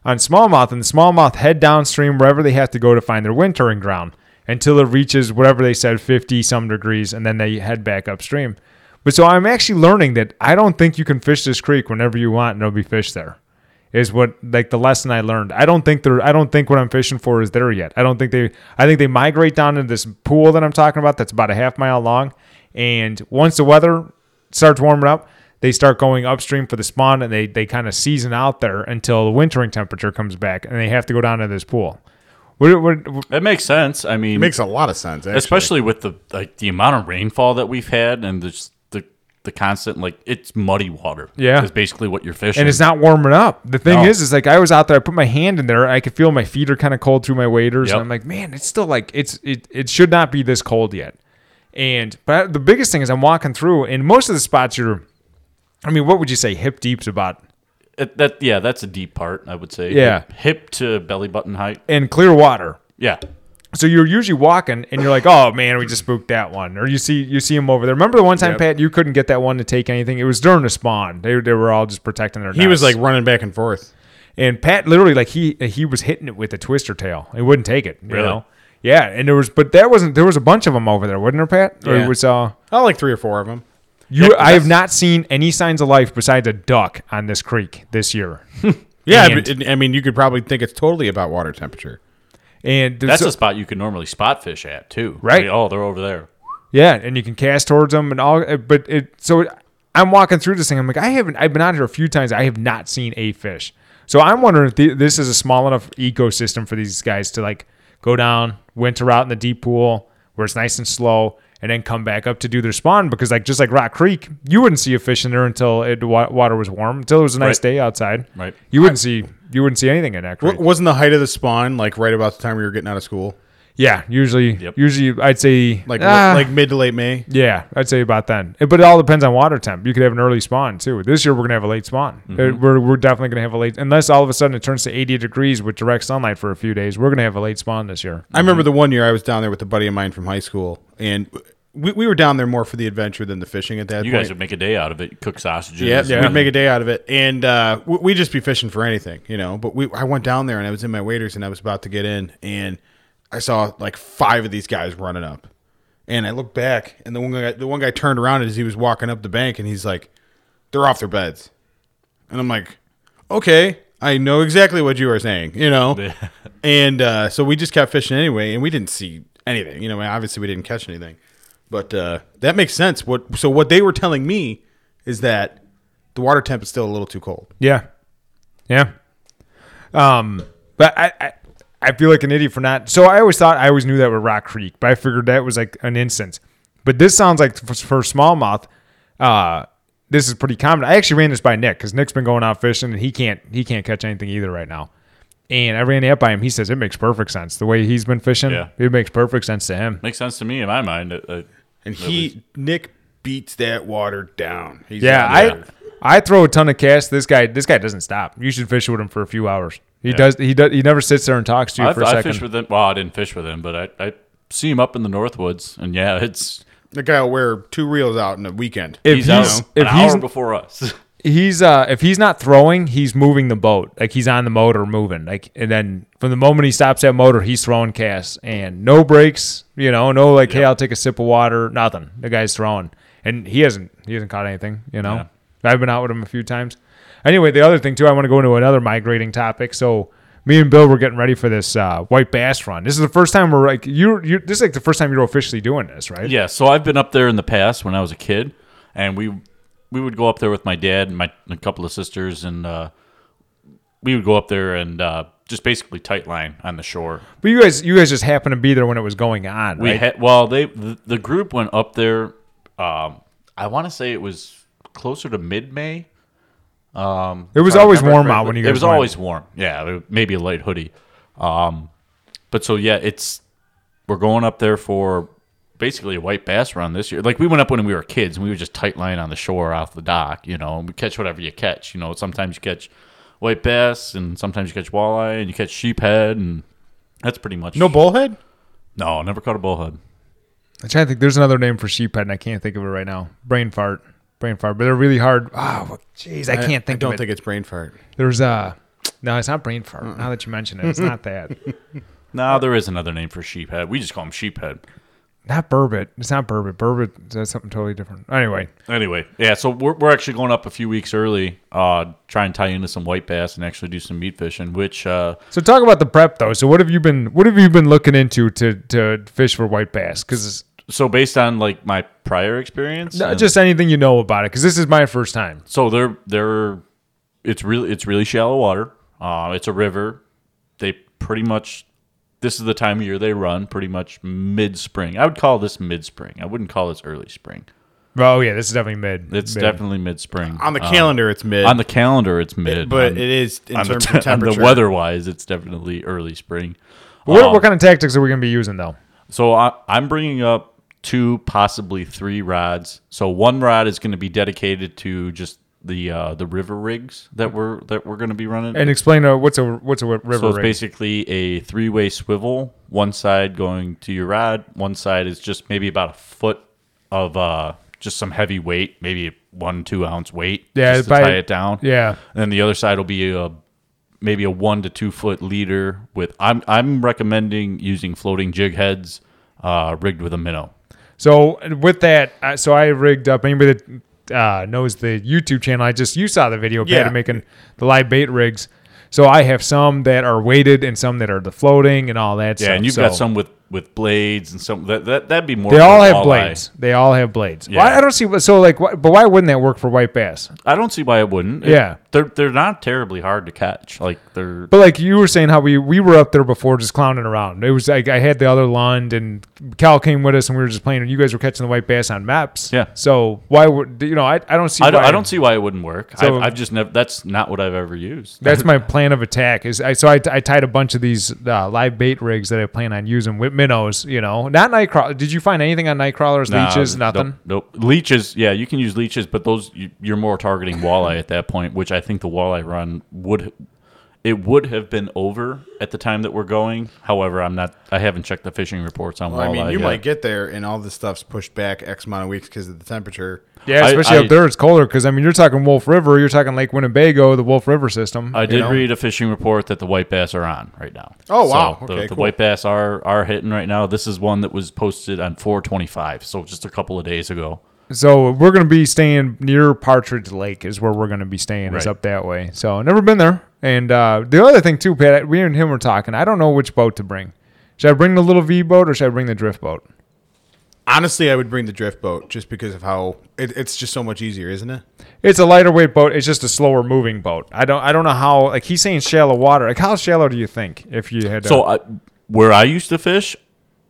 on smallmouth, and the smallmouth head downstream wherever they have to go to find their wintering ground until it reaches whatever they said fifty some degrees, and then they head back upstream. But so I'm actually learning that I don't think you can fish this creek whenever you want, and there'll be fish there. Is what like the lesson I learned. I don't think they're. I don't think what I'm fishing for is there yet. I don't think they. I think they migrate down into this pool that I'm talking about. That's about a half mile long, and once the weather starts warming up, they start going upstream for the spawn, and they they kind of season out there until the wintering temperature comes back, and they have to go down to this pool. What, what, what- It makes sense. I mean, It makes a lot of sense, actually. especially with the like the amount of rainfall that we've had and the the the constant like it's muddy water. Yeah. is basically what you're fishing. and it's not warming up. The thing No. is, is like I was out there, I put my hand in there, I could feel my feet are kind of cold through my waders, Yep. and I'm like, man, it's still like it's it it should not be this cold yet. And but the biggest thing is I'm walking through, and most of the spots you're, I mean, what would you say hip deep's about? It- that yeah, that's a deep part. I would say. Yeah. hip, hip to belly button height. And clear water. Yeah, So you're usually walking, and you're like, oh man, we just spooked that one, or you see you see him over there. Remember the one time, Yep. Pat, you couldn't get that one to take anything. It was during the spawn. They they were all just protecting their. he was like running back and forth. And Pat literally like he he was hitting it with a twister tail. He wouldn't take it. You Really? know? Yeah, and there was but that wasn't there was a bunch of them over there, wasn't there, Pat? Or it was uh Oh, like three or four of them. You Yeah, I have not seen any signs of life besides a duck on this creek this year. Yeah, And- but I mean, you could probably think it's totally about water temperature. And that's so- a spot you can normally spot fish at too. Right. Like, oh, they're over there. yeah, and you can cast towards them and all uh, but it so I'm walking through this thing. I'm like, I haven't I've been out here a few times. I have not seen a fish. So I'm wondering if the, this is a small enough ecosystem for these guys to like go down, winter out in the deep pool where it's nice and slow, and then come back up to do their spawn. Because like just like Rock Creek, you wouldn't see a fish in there until it, wa- water was warm, until it was a nice Right. day outside. Right. You wouldn't see you wouldn't see anything in that creek. W- wasn't the height of the spawn like right about the time we were getting out of school? yeah, usually Yep. usually I'd say Like ah, like mid to late May. Yeah, I'd say about then. But it all depends on water temp. You could have an early spawn too. This year we're gonna have a late spawn. Uh, We're, we're definitely gonna have a late unless all of a sudden it turns to 80 degrees with direct sunlight for a few days. We're gonna have a late spawn this year. I remember the one year I was down there with a buddy of mine from high school, and we, we were down there more for the adventure than the fishing at that You point. guys would make a day out of it. Cook sausages. Yeah, Yeah. we'd make a day out of it, and uh, we- we'd just be fishing for anything, you know. But we, I went down there and I was in my waders and I was about to get in, and I saw like five of these guys running up, and I looked back, and the one guy, the one guy turned around as he was walking up the bank, and he's like, "They're off their beds," and I'm like, "Okay, I know exactly what you are saying," you know. and uh, so we just kept fishing anyway, and we didn't see anything, you know. Obviously, we didn't catch anything, but uh, that makes sense. What so what they were telling me is that the water temp is still a little too cold. Yeah, yeah. Um, but I, I I feel like an idiot for not. So I always thought I always knew that with Rock Creek, but I figured that was like an instance. But this sounds like for, for smallmouth, uh, this is pretty common. I actually ran this by Nick because Nick's been going out fishing and he can't he can't catch anything either right now. And I ran it by him. He says it makes perfect sense the way he's been fishing. Yeah. It makes perfect sense to him. Makes sense to me in my mind. Uh, uh, And he Nick beats that water down. He's Yeah, I. I throw a ton of casts. This guy this guy doesn't stop. You should fish with him for a few hours. He Yeah. does he does he never sits there and talks to you I, for a I second. fished with him. Well, I didn't fish with him, but I, I see him up in the Northwoods, and yeah, it's The guy will wear two reels out in a weekend. if he's, he's, out if an he's hour before us. he's uh if he's not throwing, he's moving the boat. Like he's on the motor moving. Like and then from the moment he stops that motor, he's throwing casts and no breaks. You know, no like hey, I'll take a sip of water. Nothing. The guy's throwing, and he hasn't he hasn't caught anything. You know, I've been out with him a few times. Anyway, the other thing too, I want to go into another migrating topic. So. Me and Bill were getting ready for this uh, white bass run. This is the first time we're like you. You. This is like the first time you're officially doing this, right? Yeah, so I've been up there in the past when I was a kid, and we we would go up there with my dad and my a couple of sisters, and uh, we would go up there and uh, just basically tight line on the shore. But you guys, you guys just happened to be there when it was going on, We right? had well, they the, the group went up there. Um, I want to say it was closer to mid May. Um, It was always warm out when you guys. It was went. always warm. Yeah, maybe a light hoodie. Um, but so yeah, it's we're going up there for basically a white bass run this year. Like we went up when we were kids, and we were just tight line on the shore off the dock. You know, and we catch whatever you catch. You know, sometimes you catch white bass, and sometimes you catch walleye, and you catch sheephead, and that's pretty much No bullhead? No, never caught a bullhead. I'm trying to think. There's another name for sheephead, and I can't think of it right now. Brain fart, brain fart. But they're really hard. Oh, jeez, I can't think. I don't of it. think it's brain fart. There's uh no, it's not brain fart. Now that you mention it, it's not that. No, there is another name for sheephead. We just call them sheephead. Not burbot. It's not burbot. Burbot that's something totally different. Anyway, Anyway, yeah, so we're, we're actually going up a few weeks early, uh, try and tie into some white bass and actually do some meat fishing, which uh, so talk about the prep though. So what have you been? What have you been looking into to to fish for white bass? Because so based on like my prior experience, and- just anything you know about it. Because this is my first time. so they're they're it's really it's really shallow water. Uh, it's a river. They pretty much this is the time of year they run, pretty much mid spring. I would call this mid spring. I wouldn't call this early spring. Oh yeah, this is definitely mid. It's mid. definitely mid spring. On the calendar, it's mid. on the calendar, it's mid, but on- it is in on the, terms t- of on the temperature. weather wise, it's definitely early spring. What, Um, what kind of tactics are we gonna be using though? So I, I'm bringing up two, possibly three rods. So one rod is going to be dedicated to just the uh, the river rigs that we're that we're going to be running. And explain uh, what's a what's a river rig. so it's rig? basically a three way swivel. One side going to your rod. One side is just maybe about a foot of uh, just some heavy weight, maybe one two ounce weight. Yeah, just to by- tie it down. Yeah. And then the other side will be a maybe a one to two foot leader with. I'm I'm recommending using floating jig heads, uh, rigged with a minnow. So with that, uh, so I rigged up. Anybody that uh, knows the YouTube channel, I just you saw the video, Yeah. making the live bait rigs. So I have some that are weighted and some that are the floating and all that. Yeah, stuff. and you've So got some with with blades and some that that that'd be more. They all have blades. They all have blades. Yeah. Why I don't see. So like, why, but why wouldn't that work for white bass? I don't see why it wouldn't. It- Yeah. they're they're not terribly hard to catch. Like they're But like you were saying, how we we were up there before, just clowning around. It was like I had the other Lund and Cal came with us, and we were just playing. And you guys were catching the white bass on Mepps. Yeah. So why would you know? I, I don't see. I don't, why- I don't see why it wouldn't work. So- I've, I've just never. That's not what I've ever used. That's my plan of attack. Is I so I, I tied a bunch of these uh, live bait rigs that I plan on using with minnows. You know, not night crawl. Did you find anything on night crawlers, Nah, leeches, nope, nothing? Nope, Leeches. Yeah, you can use leeches, but those you're more targeting walleye at that point, which I think the walleye run would. It would have been over at the time that we're going. However, I'm not. I haven't checked the fishing reports on Well. I mean, you yet. might get there and all this stuff's pushed back X amount of weeks because of the temperature. Yeah, I- especially I- up there, it's colder. Because I mean, you're talking Wolf River, you're talking Lake Winnebago, the Wolf River system. I you did know? read a fishing report that the white bass are on right now. Oh, wow. So the, Okay, the cool. white bass are are hitting right now. This is one that was posted on 425, so just a couple of days ago. So we're gonna be staying near Partridge Lake is where we're gonna be staying. Is Right. up that way. So never been there. And uh, the other thing too, Pat, we and him were talking. I don't know which boat to bring. Should I bring the little V boat or should I bring the drift boat? Honestly, I would bring the drift boat just because of how it, it's just so much easier, isn't it? It's a lighter weight boat. It's just a slower moving boat. I don't. I don't know how. Like he's saying, shallow water. Like how shallow do you think if you had? To, So I, where I used to fish,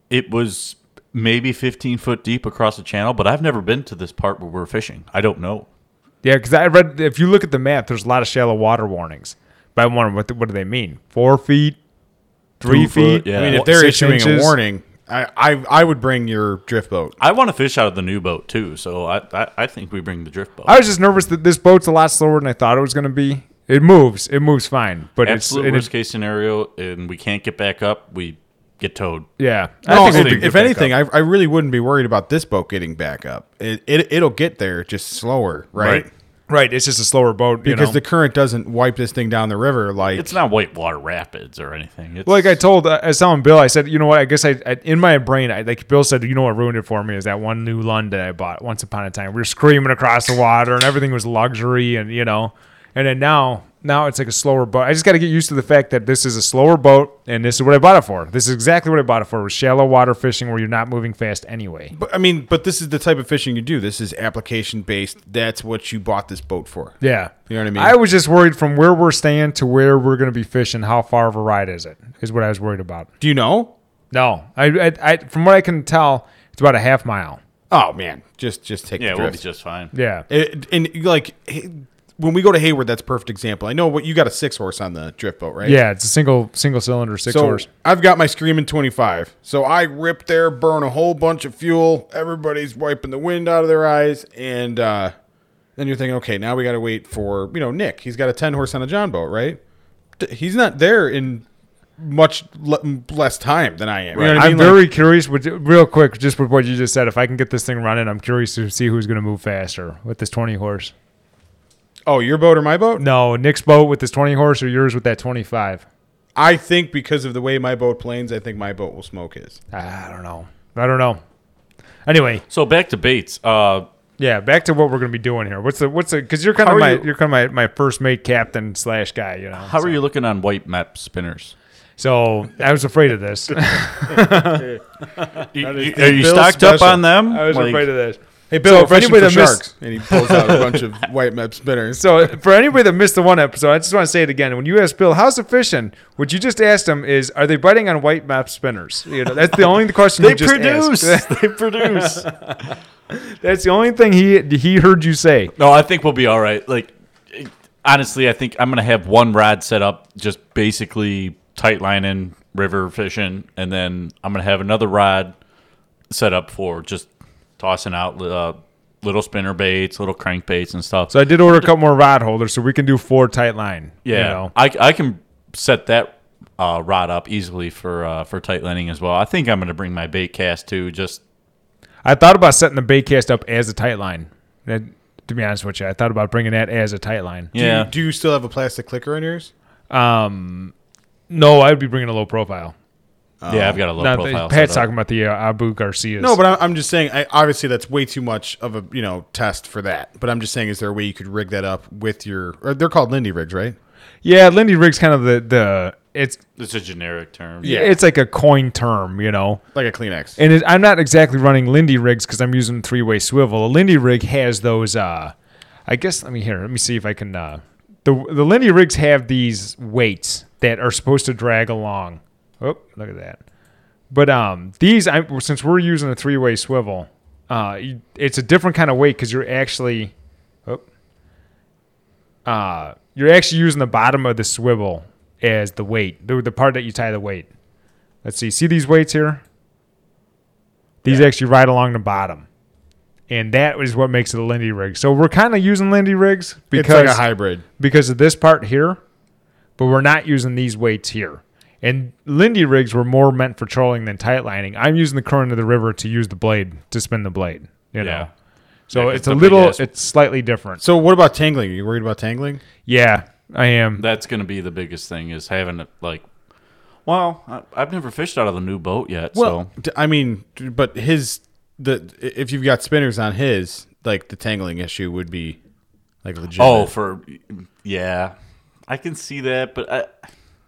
it was maybe 15 foot deep across the channel, but I've never been to this part where we're fishing. I don't know. yeah, because I read if you look at the map, there's a lot of shallow water warnings. But I wonder what the, what do they mean? Four feet, three Two foot, feet. yeah. I mean, if they're six issuing inches? a warning, I, I I would bring your drift boat. I want to fish out of the new boat too, so I I, I think we bring the drift boat. I was just nervous that this boat's a lot slower than I thought it was going to be. It moves. It moves fine, but Absolute it's worst it, case scenario, and we can't get back up. We get towed. Yeah, No, I if, think we'll be if back anything, up. I, I really wouldn't be worried about this boat getting back up. It, it it'll get there just slower, right? Right. Right, it's just a slower boat you Because know? the current doesn't wipe this thing down the river like It's not whitewater rapids or anything. It's, like I told, uh, I was telling Bill, I said, you know what? I guess I, I in my brain, I like Bill said, you know what ruined it for me is that one new Lund that I bought once upon a time. We were screaming across the water and everything was luxury and you know, and then now, now it's like a slower boat. I just got to get used to the fact that this is a slower boat and this is what I bought it for. This is exactly what I bought it for. Was shallow water fishing where you're not moving fast anyway. But I mean, but this is the type of fishing you do. This is application based. That's what you bought this boat for. Yeah. You know what I mean? I was just worried from where we're staying to where we're going to be fishing. How far of a ride is it? Is what I was worried about. Do you know? No, I, I, I from what I can tell, it's about a half mile. Oh man, just just take yeah, the we'll be just fine. Yeah. It- and like hey, when we go to Hayward, that's a perfect example. I know what you got a six horse on the drift boat, right? Yeah, it's a single single cylinder six So horse. I've got my Screaming 25. So I rip there, burn a whole bunch of fuel. Everybody's wiping the wind out of their eyes. And uh, then you're thinking, okay, now we got to wait for, you know, Nick. He's got a 10 horse on a John boat, right? He's not there in much le- less time than I am. You know I mean? Like, very curious. With, real quick, just with what you just said, if I can get this thing running, I'm curious to see who's going to move faster with this 20 horse. Oh, your boat or my boat? No, Nick's boat with this 20 horse or yours with that 25. I think because of the way my boat planes, I think my boat will smoke his. I don't know. I don't know. Anyway, So back to baits. Uh, yeah, back to what we're going to be doing here. What's the what's the because you're kind How of are my you- you, are kind of my, my first mate captain slash guy. You know. how so. are you looking on white Mepps spinners? So I was afraid of this. You- is are you Bill stocked up special. on them? I was Like, afraid of this. Hey, Bill, So so for anybody that missed- And he pulls out a bunch of white Mepps spinners. So for anybody that missed the one episode, I just want to say it again. When you ask Bill, "How's the fishing?" What you just asked him is, "Are they biting on white Mepps spinners?" You know, that's the only question They you just produce. asked. they produce. That's the only thing he he heard you say. No, I think we'll be all right. Like, honestly, I think I'm gonna have one rod set up, just basically tight lining, river fishing, and then I'm gonna have another rod set up for just tossing out uh, little spinner baits, little crankbaits, and stuff. So I did order a couple more rod holders, so we can do four tight line. yeah, you know. I I can set that. Uh, rod up easily for uh, for tight lining as well. I think I'm going to bring my bait cast too. Just I thought about setting the bait cast up as a tight line. That, to be honest with you, I thought about bringing that as a tight line. Do yeah, You, do you still have a plastic clicker on yours? Um, no, I'd be bringing a low profile. Yeah, I've got a low Now, profile. Pat's talking about the uh, Abu Garcias. No, but I'm, I'm just saying. I, obviously, that's way too much of a you know test for that. But I'm just saying, is there a way you could rig that up with your? Or they're called Lindy rigs, right? yeah, Lindy rig's kind of the the it's It's a generic term. Yeah. it's like a coin term, you know. Like a Kleenex. And it, I'm not exactly running Lindy rigs because I'm using three way swivel. A Lindy rig has those. Uh, I guess let me here. Let me see if I can. Uh, the the Lindy rigs have these weights that are supposed to drag along. Oh, look at that. But um, these I since we're using a three way swivel, uh, you- it's a different kind of weight because you're actually, oh, uh, you're actually using the bottom of the swivel as the weight, the, the part that you tie the weight. Let's see. See these weights here? These Yeah. actually ride along the bottom. And that is what makes it a Lindy rig. So we're kind of using Lindy rigs It's because like a hybrid. because of this part here, but we're not using these weights here. And Lindy rigs were more meant for trolling than tight lining. I'm using the current of the river to use the blade to spin the blade. You know, Yeah. so Yeah, 'cause it's a little, ass- it's slightly different. So what about tangling? Are you worried about tangling? Yeah, I am. That's going to be the biggest thing is having it like. Well, I, I've never fished out of the new boat yet, so d- I mean, d- but his the if you've got spinners on his, like the tangling issue would be like legit. oh, for yeah, I can see that, but I,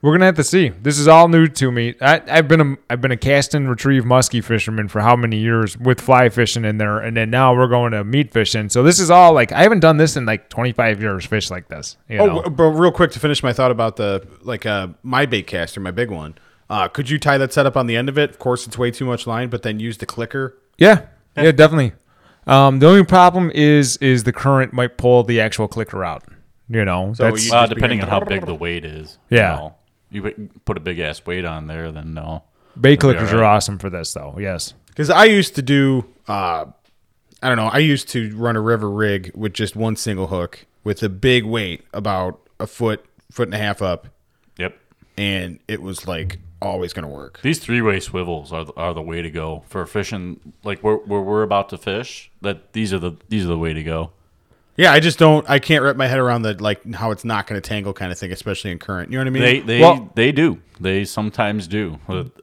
We're gonna have to see. This is all new to me. I, I've been a I've been a cast and retrieve muskie fisherman for how many years with fly fishing in there, and then now we're going to meat fishing. So this is all like I haven't done this in like 25 years. Fish like this. You Oh, know? w- but real quick to finish my thought about the like uh my bait caster, my big one. Uh, could you tie that setup on the end of it? Of course, it's way too much line, but then use the clicker. yeah, yeah, definitely. Um, the only problem is is the current might pull the actual clicker out. You know, So that's you- uh, depending on how big the weight is, Yeah. you, know, you put- put a big ass weight on there, then no. bait clickers all are awesome for this though. Yes. Because I used to do, uh, I don't know, I used to run a river rig with just one single hook with a big weight, about a foot, foot and a half up, Yep. and it was like always going to work. These three way swivels are the, are the way to go for fishing. Like where, where we're about to fish, that these are the these are the way to go. Yeah, I just don't. I can't wrap my head around the like how it's not going to tangle kind of thing, especially in current. You know what I mean? They they Well- they do. They sometimes do,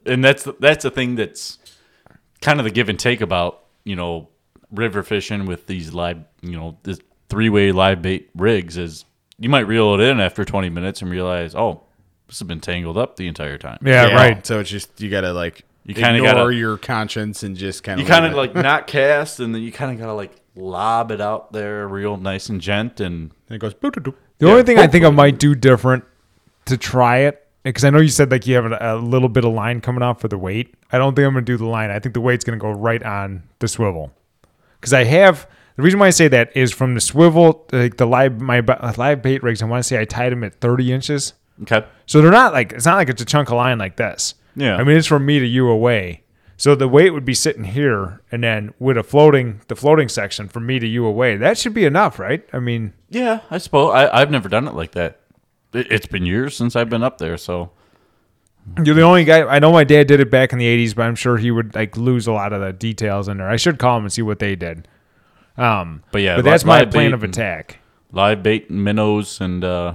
and that's that's the thing that's kind of the give and take about you know river fishing with these live you know this three way live bait rigs is you might reel it in after twenty minutes and realize oh this has been tangled up the entire time. Yeah, right. So it's just you got to like You you kinda ignore gotta- your conscience and just kind of You kind of like not cast, and then you kind of gotta like lob it out there real nice and gent, and and it goes doop. The only thing I think I might do different to try it, because I know you said like you have a, a little bit of line coming off for the weight. I don't think I'm going to do the line. I think the weight's going to go right on the swivel. Because I have the reason why I say that is from the swivel, like the live my uh, live bait rigs. I want to say I tied them at 30 inches, okay, so they're not like it's not like it's a chunk of line like this. Yeah. I mean it's from me to you away. So the weight would be sitting here, and then with a floating the floating section from me to you away. That should be enough, right? I mean. yeah, I suppose I, I've never done it like that. It, it's been years since I've been up there, so You're the only guy. I know my dad did it back in the '80s, but I'm sure he would like lose a lot of the details in there. I should call him and see what they did. Um, But yeah, but that's my plan of attack. live bait and minnows and uh,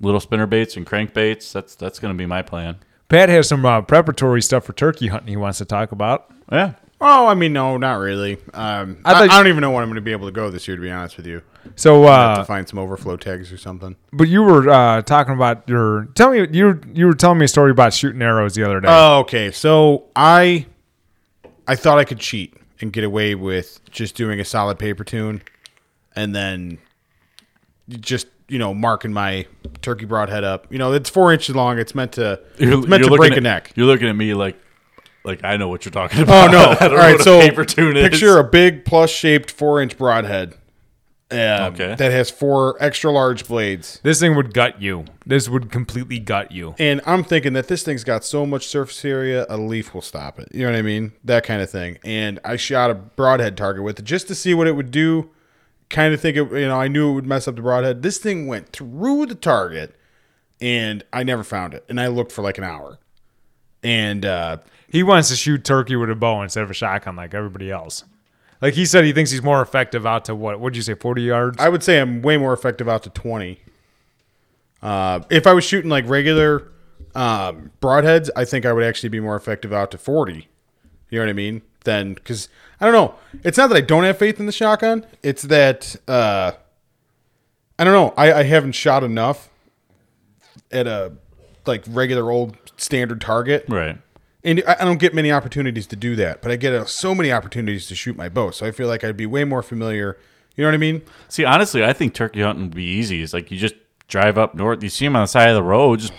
little spinner baits and crankbaits. That's that's gonna be my plan. Pat has some uh, preparatory stuff for turkey hunting he wants to talk about. Yeah, Oh, I mean, no, not really. Um, I I, thought- I don't even know when I'm going to be able to go this year. To be honest with you, So, I have to uh, find some overflow tags or something. but you were uh, talking about your. Tell me, you you were telling me a story about shooting arrows the other day. Oh, okay. So I, I thought I could cheat and get away with just doing a solid paper tune, and then just you know marking my turkey broadhead up. You know, it's four inches long. It's meant to. it's meant to looking break at, a neck. You're looking at me like like I know what you're talking about. Oh no! I don't know right, what a so paper tune is. picture a big plus shaped four inch broadhead. um, Okay. That has four extra large blades. this thing would gut you. This would completely gut you. And I'm thinking that this thing's got so much surface area, a leaf will stop it. You know what I mean? That kind of thing. And I shot a broadhead target with it just to see what it would do. Kind of think it, you know, I knew it would mess up the broadhead. This thing went through the target, and I never found it. And I looked for like an hour. And uh, He wants to shoot turkey with a bow instead of a shotgun like everybody else. Like he said, he thinks he's more effective out to what? What'd you say? Forty yards? I would say I'm way more effective out to 20. Uh, if I was shooting like regular um, broadheads, I think I would actually be more effective out to 40. You know what I mean? Then, because I don't know. It's not that I don't have faith in the shotgun. It's that uh, I don't know. I, I haven't shot enough at a like regular old standard target, right. and I, I don't get many opportunities to do that. But I get uh, so many opportunities to shoot my bow, so I feel like I'd be way more familiar. You know what I mean? See, honestly, I think turkey hunting would be easy. It's like you just drive up north, you see them on the side of the road, just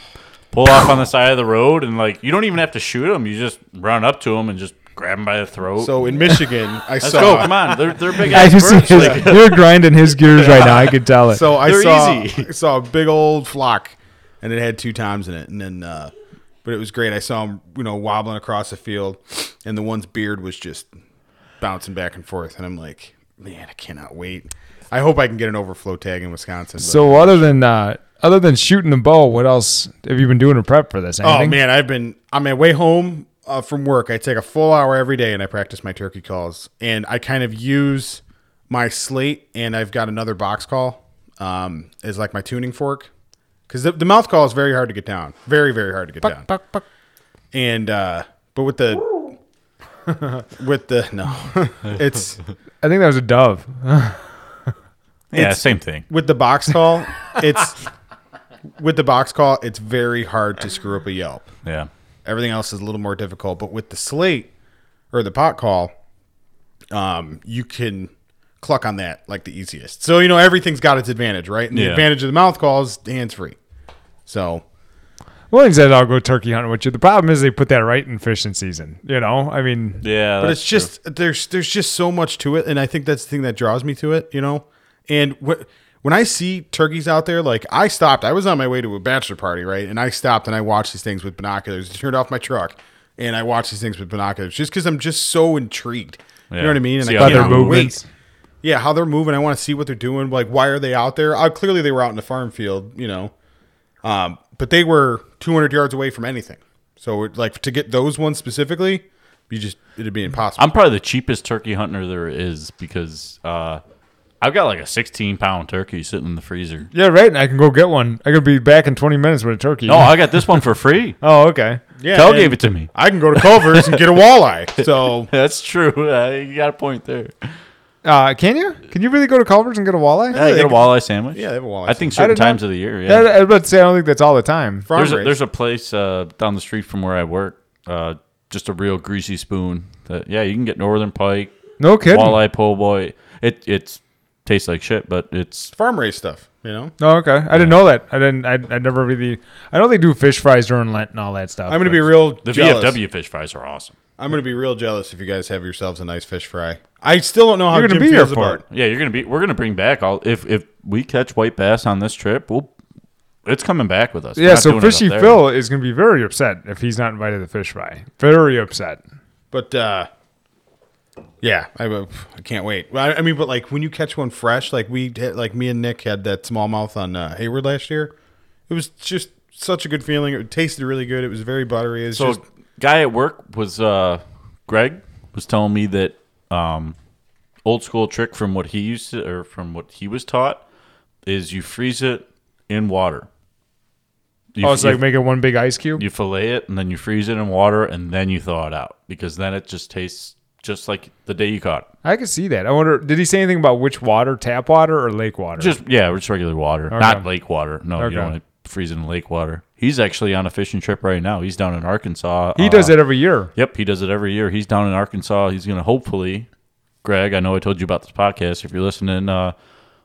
pull off on the side of the road, and like you don't even have to shoot them. You just run up to them and just grab him by the throat. So in Michigan, I let's saw. go, come on, they're they're big I just birds. see like, you're grinding his gears right now. I can tell it. So I They're saw easy. I saw a big old flock, and it had two times in it, and then uh, but it was great. I saw him, you know, wobbling across the field, and the one's beard was just bouncing back and forth, and I'm like, man, I cannot wait. I hope I can get an overflow tag in Wisconsin. So other than uh, other than shooting the bow, what else have you been doing to prep for this? oh man, I've been on my way home uh, from work. I take a full hour every day, and I practice my turkey calls, and I kind of use my slate, and I've got another box call um, as like my tuning fork. Because the, the mouth call is very hard to get down, very very hard to get down. Buck, buck. and uh but with the with the no it's I think that was a dove. yeah, same thing. with the box call it's with the box call it's very hard to screw up a yelp Yeah, everything else is a little more difficult but with the slate or the pot call um you can cluck on that like the easiest. So you know everything's got its advantage right? And the advantage of the mouth call is hands free so Well, he said I'll go turkey hunting with you. The problem is they put that right in fishing season. You know, I mean, yeah, but it's just there's there's just so much to it and i think that's the thing that draws me to it you know? And wh- when i see turkeys out there like i stopped i was on my way to a bachelor party right? And i stopped and i watched these things with binoculars. Turned off my truck and i watched these things with binoculars just because i'm just so intrigued. You know what i mean? And See i how by their cannot movements. wait yeah how they're moving. I want to see what they're doing. Like why are they out there? Uh, clearly they were out in the farm field you know? Um, but they were 200 yards away from anything. So like to get those ones specifically, you just it'd be impossible. I'm probably the cheapest turkey hunter there is because uh, I've got like a 16 pound turkey sitting in the freezer. Yeah, right. And I can go get one. I could be back in 20 minutes with a turkey. No, I got this one for free. oh, okay. yeah, Kel gave it to me. I can go to Culver's and get a walleye. So That's true. Uh, you got a point there. Uh, can you? Can you really go to Culver's and get a walleye? Yeah, I get a walleye sandwich. yeah, they have a walleye. I think certain did not- times of the year. Yeah, Yeah. I was about to say I don't think that's all the time. There's a, there's a place uh, down the street from where I work. Uh, just a real greasy spoon. That yeah, you can get northern pike, No kidding. walleye, po' boy. It it's tastes like shit, but it's farm raised stuff. You know, Oh, okay. I didn't know that. I didn't. I, I never really. I know they do fish fries during Lent and all that stuff. I'm gonna but- be real the jealous. VFW fish fries are awesome. I'm gonna be real jealous if you guys have yourselves a nice fish fry. I still don't know how You're gonna Jim be here feels for about. Yeah, you're gonna be. We're gonna bring back all. If if we catch white bass on this trip, we'll. It's coming back with us. We're Yeah, not so doing it up Fishy there. Phil is going to be very upset if he's not invited to fish fry. Very upset. But uh, yeah, I, I can't wait. Well, I, I mean, but like when you catch one fresh, like we had, like me and Nick had that smallmouth on uh, Hayward last year. It was just such a good feeling. It tasted really good. It was very buttery. It's So, just guy at work was uh, Greg was telling me that um, old school trick from what he used to or from what he was taught is you freeze it in water. You, Oh, it's you, like making one big ice cube. you fillet it and then you freeze it in water and then you thaw it out because then it just tastes just like the day you caught it. I could see that. I wonder, did he say anything about which water, tap water or lake water? Just yeah, just regular water, not lake water. No, Okay. you don't want to freeze in lake water. He's actually on a fishing trip right now. He's down in Arkansas. he uh, does it every year. Yep, he does it every year. He's down in Arkansas. He's going to hopefully, Greg, I know I told you about this podcast. If you're listening, uh,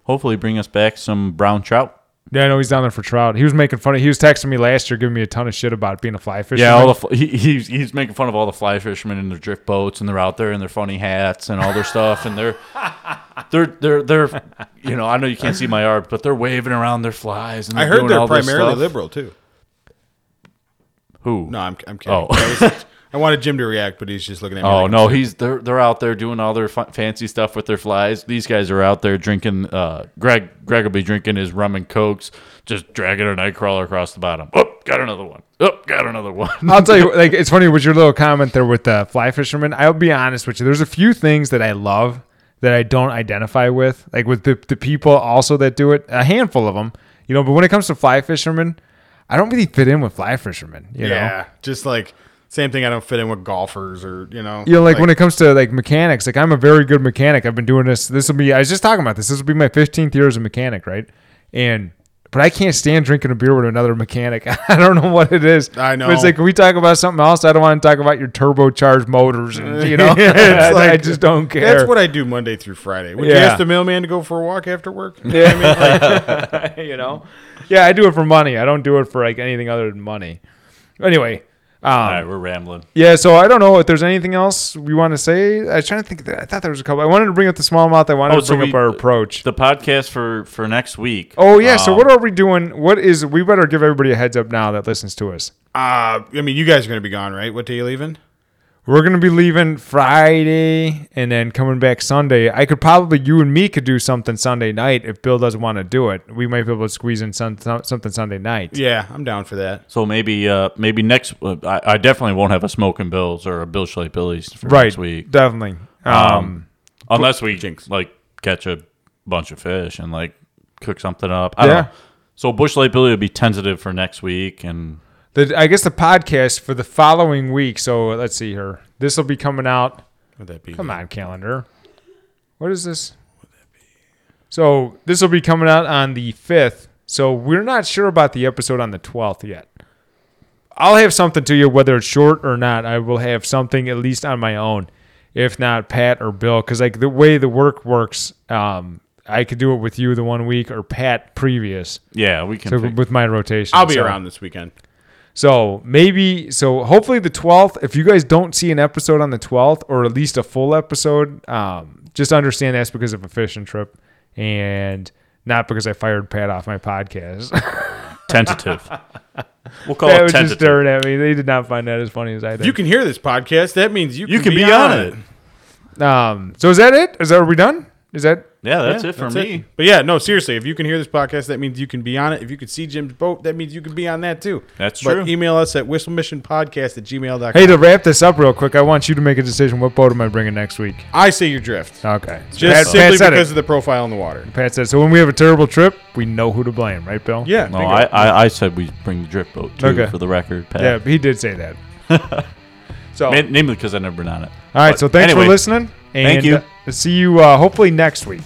hopefully bring us back some brown trout. Yeah, I know he's down there for trout. He was making fun of. He was texting me last year, giving me a ton of shit about being a fly fisherman. Yeah, all the fl- he, he's he's making fun of all the fly fishermen in their drift boats, and they're out there in their funny hats and all their stuff, and they're they're they're they're you know I know you can't see my arms, but they're waving around their flies. And I they're heard doing they're all primarily liberal too. Who? No, I'm I'm oh. kidding. Oh. That was- I wanted Jim to react, but he's just looking at me. Oh like, no, he's they're they're out there doing all their fu- fancy stuff with their flies. These guys are out there drinking. Uh, Greg Greg will be drinking his rum and cokes, just dragging a night crawler across the bottom. Oh, got another one. Oh, got another one. I'll tell you, like it's funny with your little comment there with the fly fisherman. I'll be honest with you. There's a few things that I love that I don't identify with, like with the the people also that do it. A handful of them, you know. But when it comes to fly fishermen, I don't really fit in with fly fishermen. You know, yeah, just like same thing. I don't fit in with golfers or you know. you know, like, when it comes to like mechanics, like I'm a very good mechanic. I've been doing this. This will be. I was just talking about this. This will be my 15th year as a mechanic, right? And but I can't stand drinking a beer with another mechanic. I don't know what it is. I know. But it's like can we talk about something else? I don't want to talk about your turbocharged motors and you know. It's I just don't care. That's what I do Monday through Friday. Would you ask the mailman to go for a walk after work? Yeah. I mean, like, you know. Yeah, I do it for money. I don't do it for like anything other than money. Anyway, um, all right, we're rambling. Yeah, so I don't know if there's anything else we want to say. I was trying to think. I thought there was a couple. I wanted to bring up the smallmouth. I wanted Oh, to so bring we- up our approach. The podcast for for next week. Oh yeah. so um, what are we doing? What is? We better give everybody a heads up now that listens to us. Uh, I mean, you guys are going to be gone, right? What day you leaving? We're gonna be leaving Friday and then coming back Sunday. I could probably you and me could do something Sunday night if Bill doesn't want to do it. We might be able to squeeze in some, something Sunday night. Yeah, I'm down for that. So maybe uh maybe next. Uh, I, I definitely won't have a smoking bills or a Busch Lite Billy's for right. next week. Definitely. Um, Um, unless we Jinx. like catch a bunch of fish and like cook something up. I Yeah. don't know. So Busch Lite Billy would be tentative for next week, and the, I guess the podcast for the following week. So let's see here. This will be coming out. Would that be? Come on, calendar. What is this? So this will be coming out on the fifth. So we're not sure about the episode on the twelfth yet. I'll have something to you, whether it's short or not. I will have something at least on my own, if not Pat or Bill, because like the way the work works, um, I could do it with you the one week or Pat previous. yeah, we can. So pick- with my rotation, I'll be So- around this weekend. So maybe so hopefully the 12th if you guys don't see an episode on the 12th or at least a full episode um, just understand that's because of a fishing trip and not because I fired Pat off my podcast. tentative. We'll call Pat it was just staring at me. They did not find that as funny as I If you can hear this podcast, that means you, You can be on it. Um, so is that it? Is that are we done? Is that Yeah, that's Yeah, it for that's me. it. But yeah, no, seriously, if you can hear this podcast, that means you can be on it. If you can see Jim's boat, that means you can be on that too. That's but true. email us at whistlemissionpodcast at gmail.com. Hey, to wrap this up real quick, I want you to make a decision. What boat am I bringing next week? I say your drift. Okay. Just Pat, simply Pat said because it. of the profile in the water. Pat said so. When we have a terrible trip, we know who to blame, right, Bill? Yeah. No. I, I, I said we bring the drift boat too, Okay. for the record. Pat. Yeah, he did say that. so, Ma- namely because I've never been on it. all right. But So thanks anyway, for listening. And Thank you. Uh, see you uh, hopefully next week.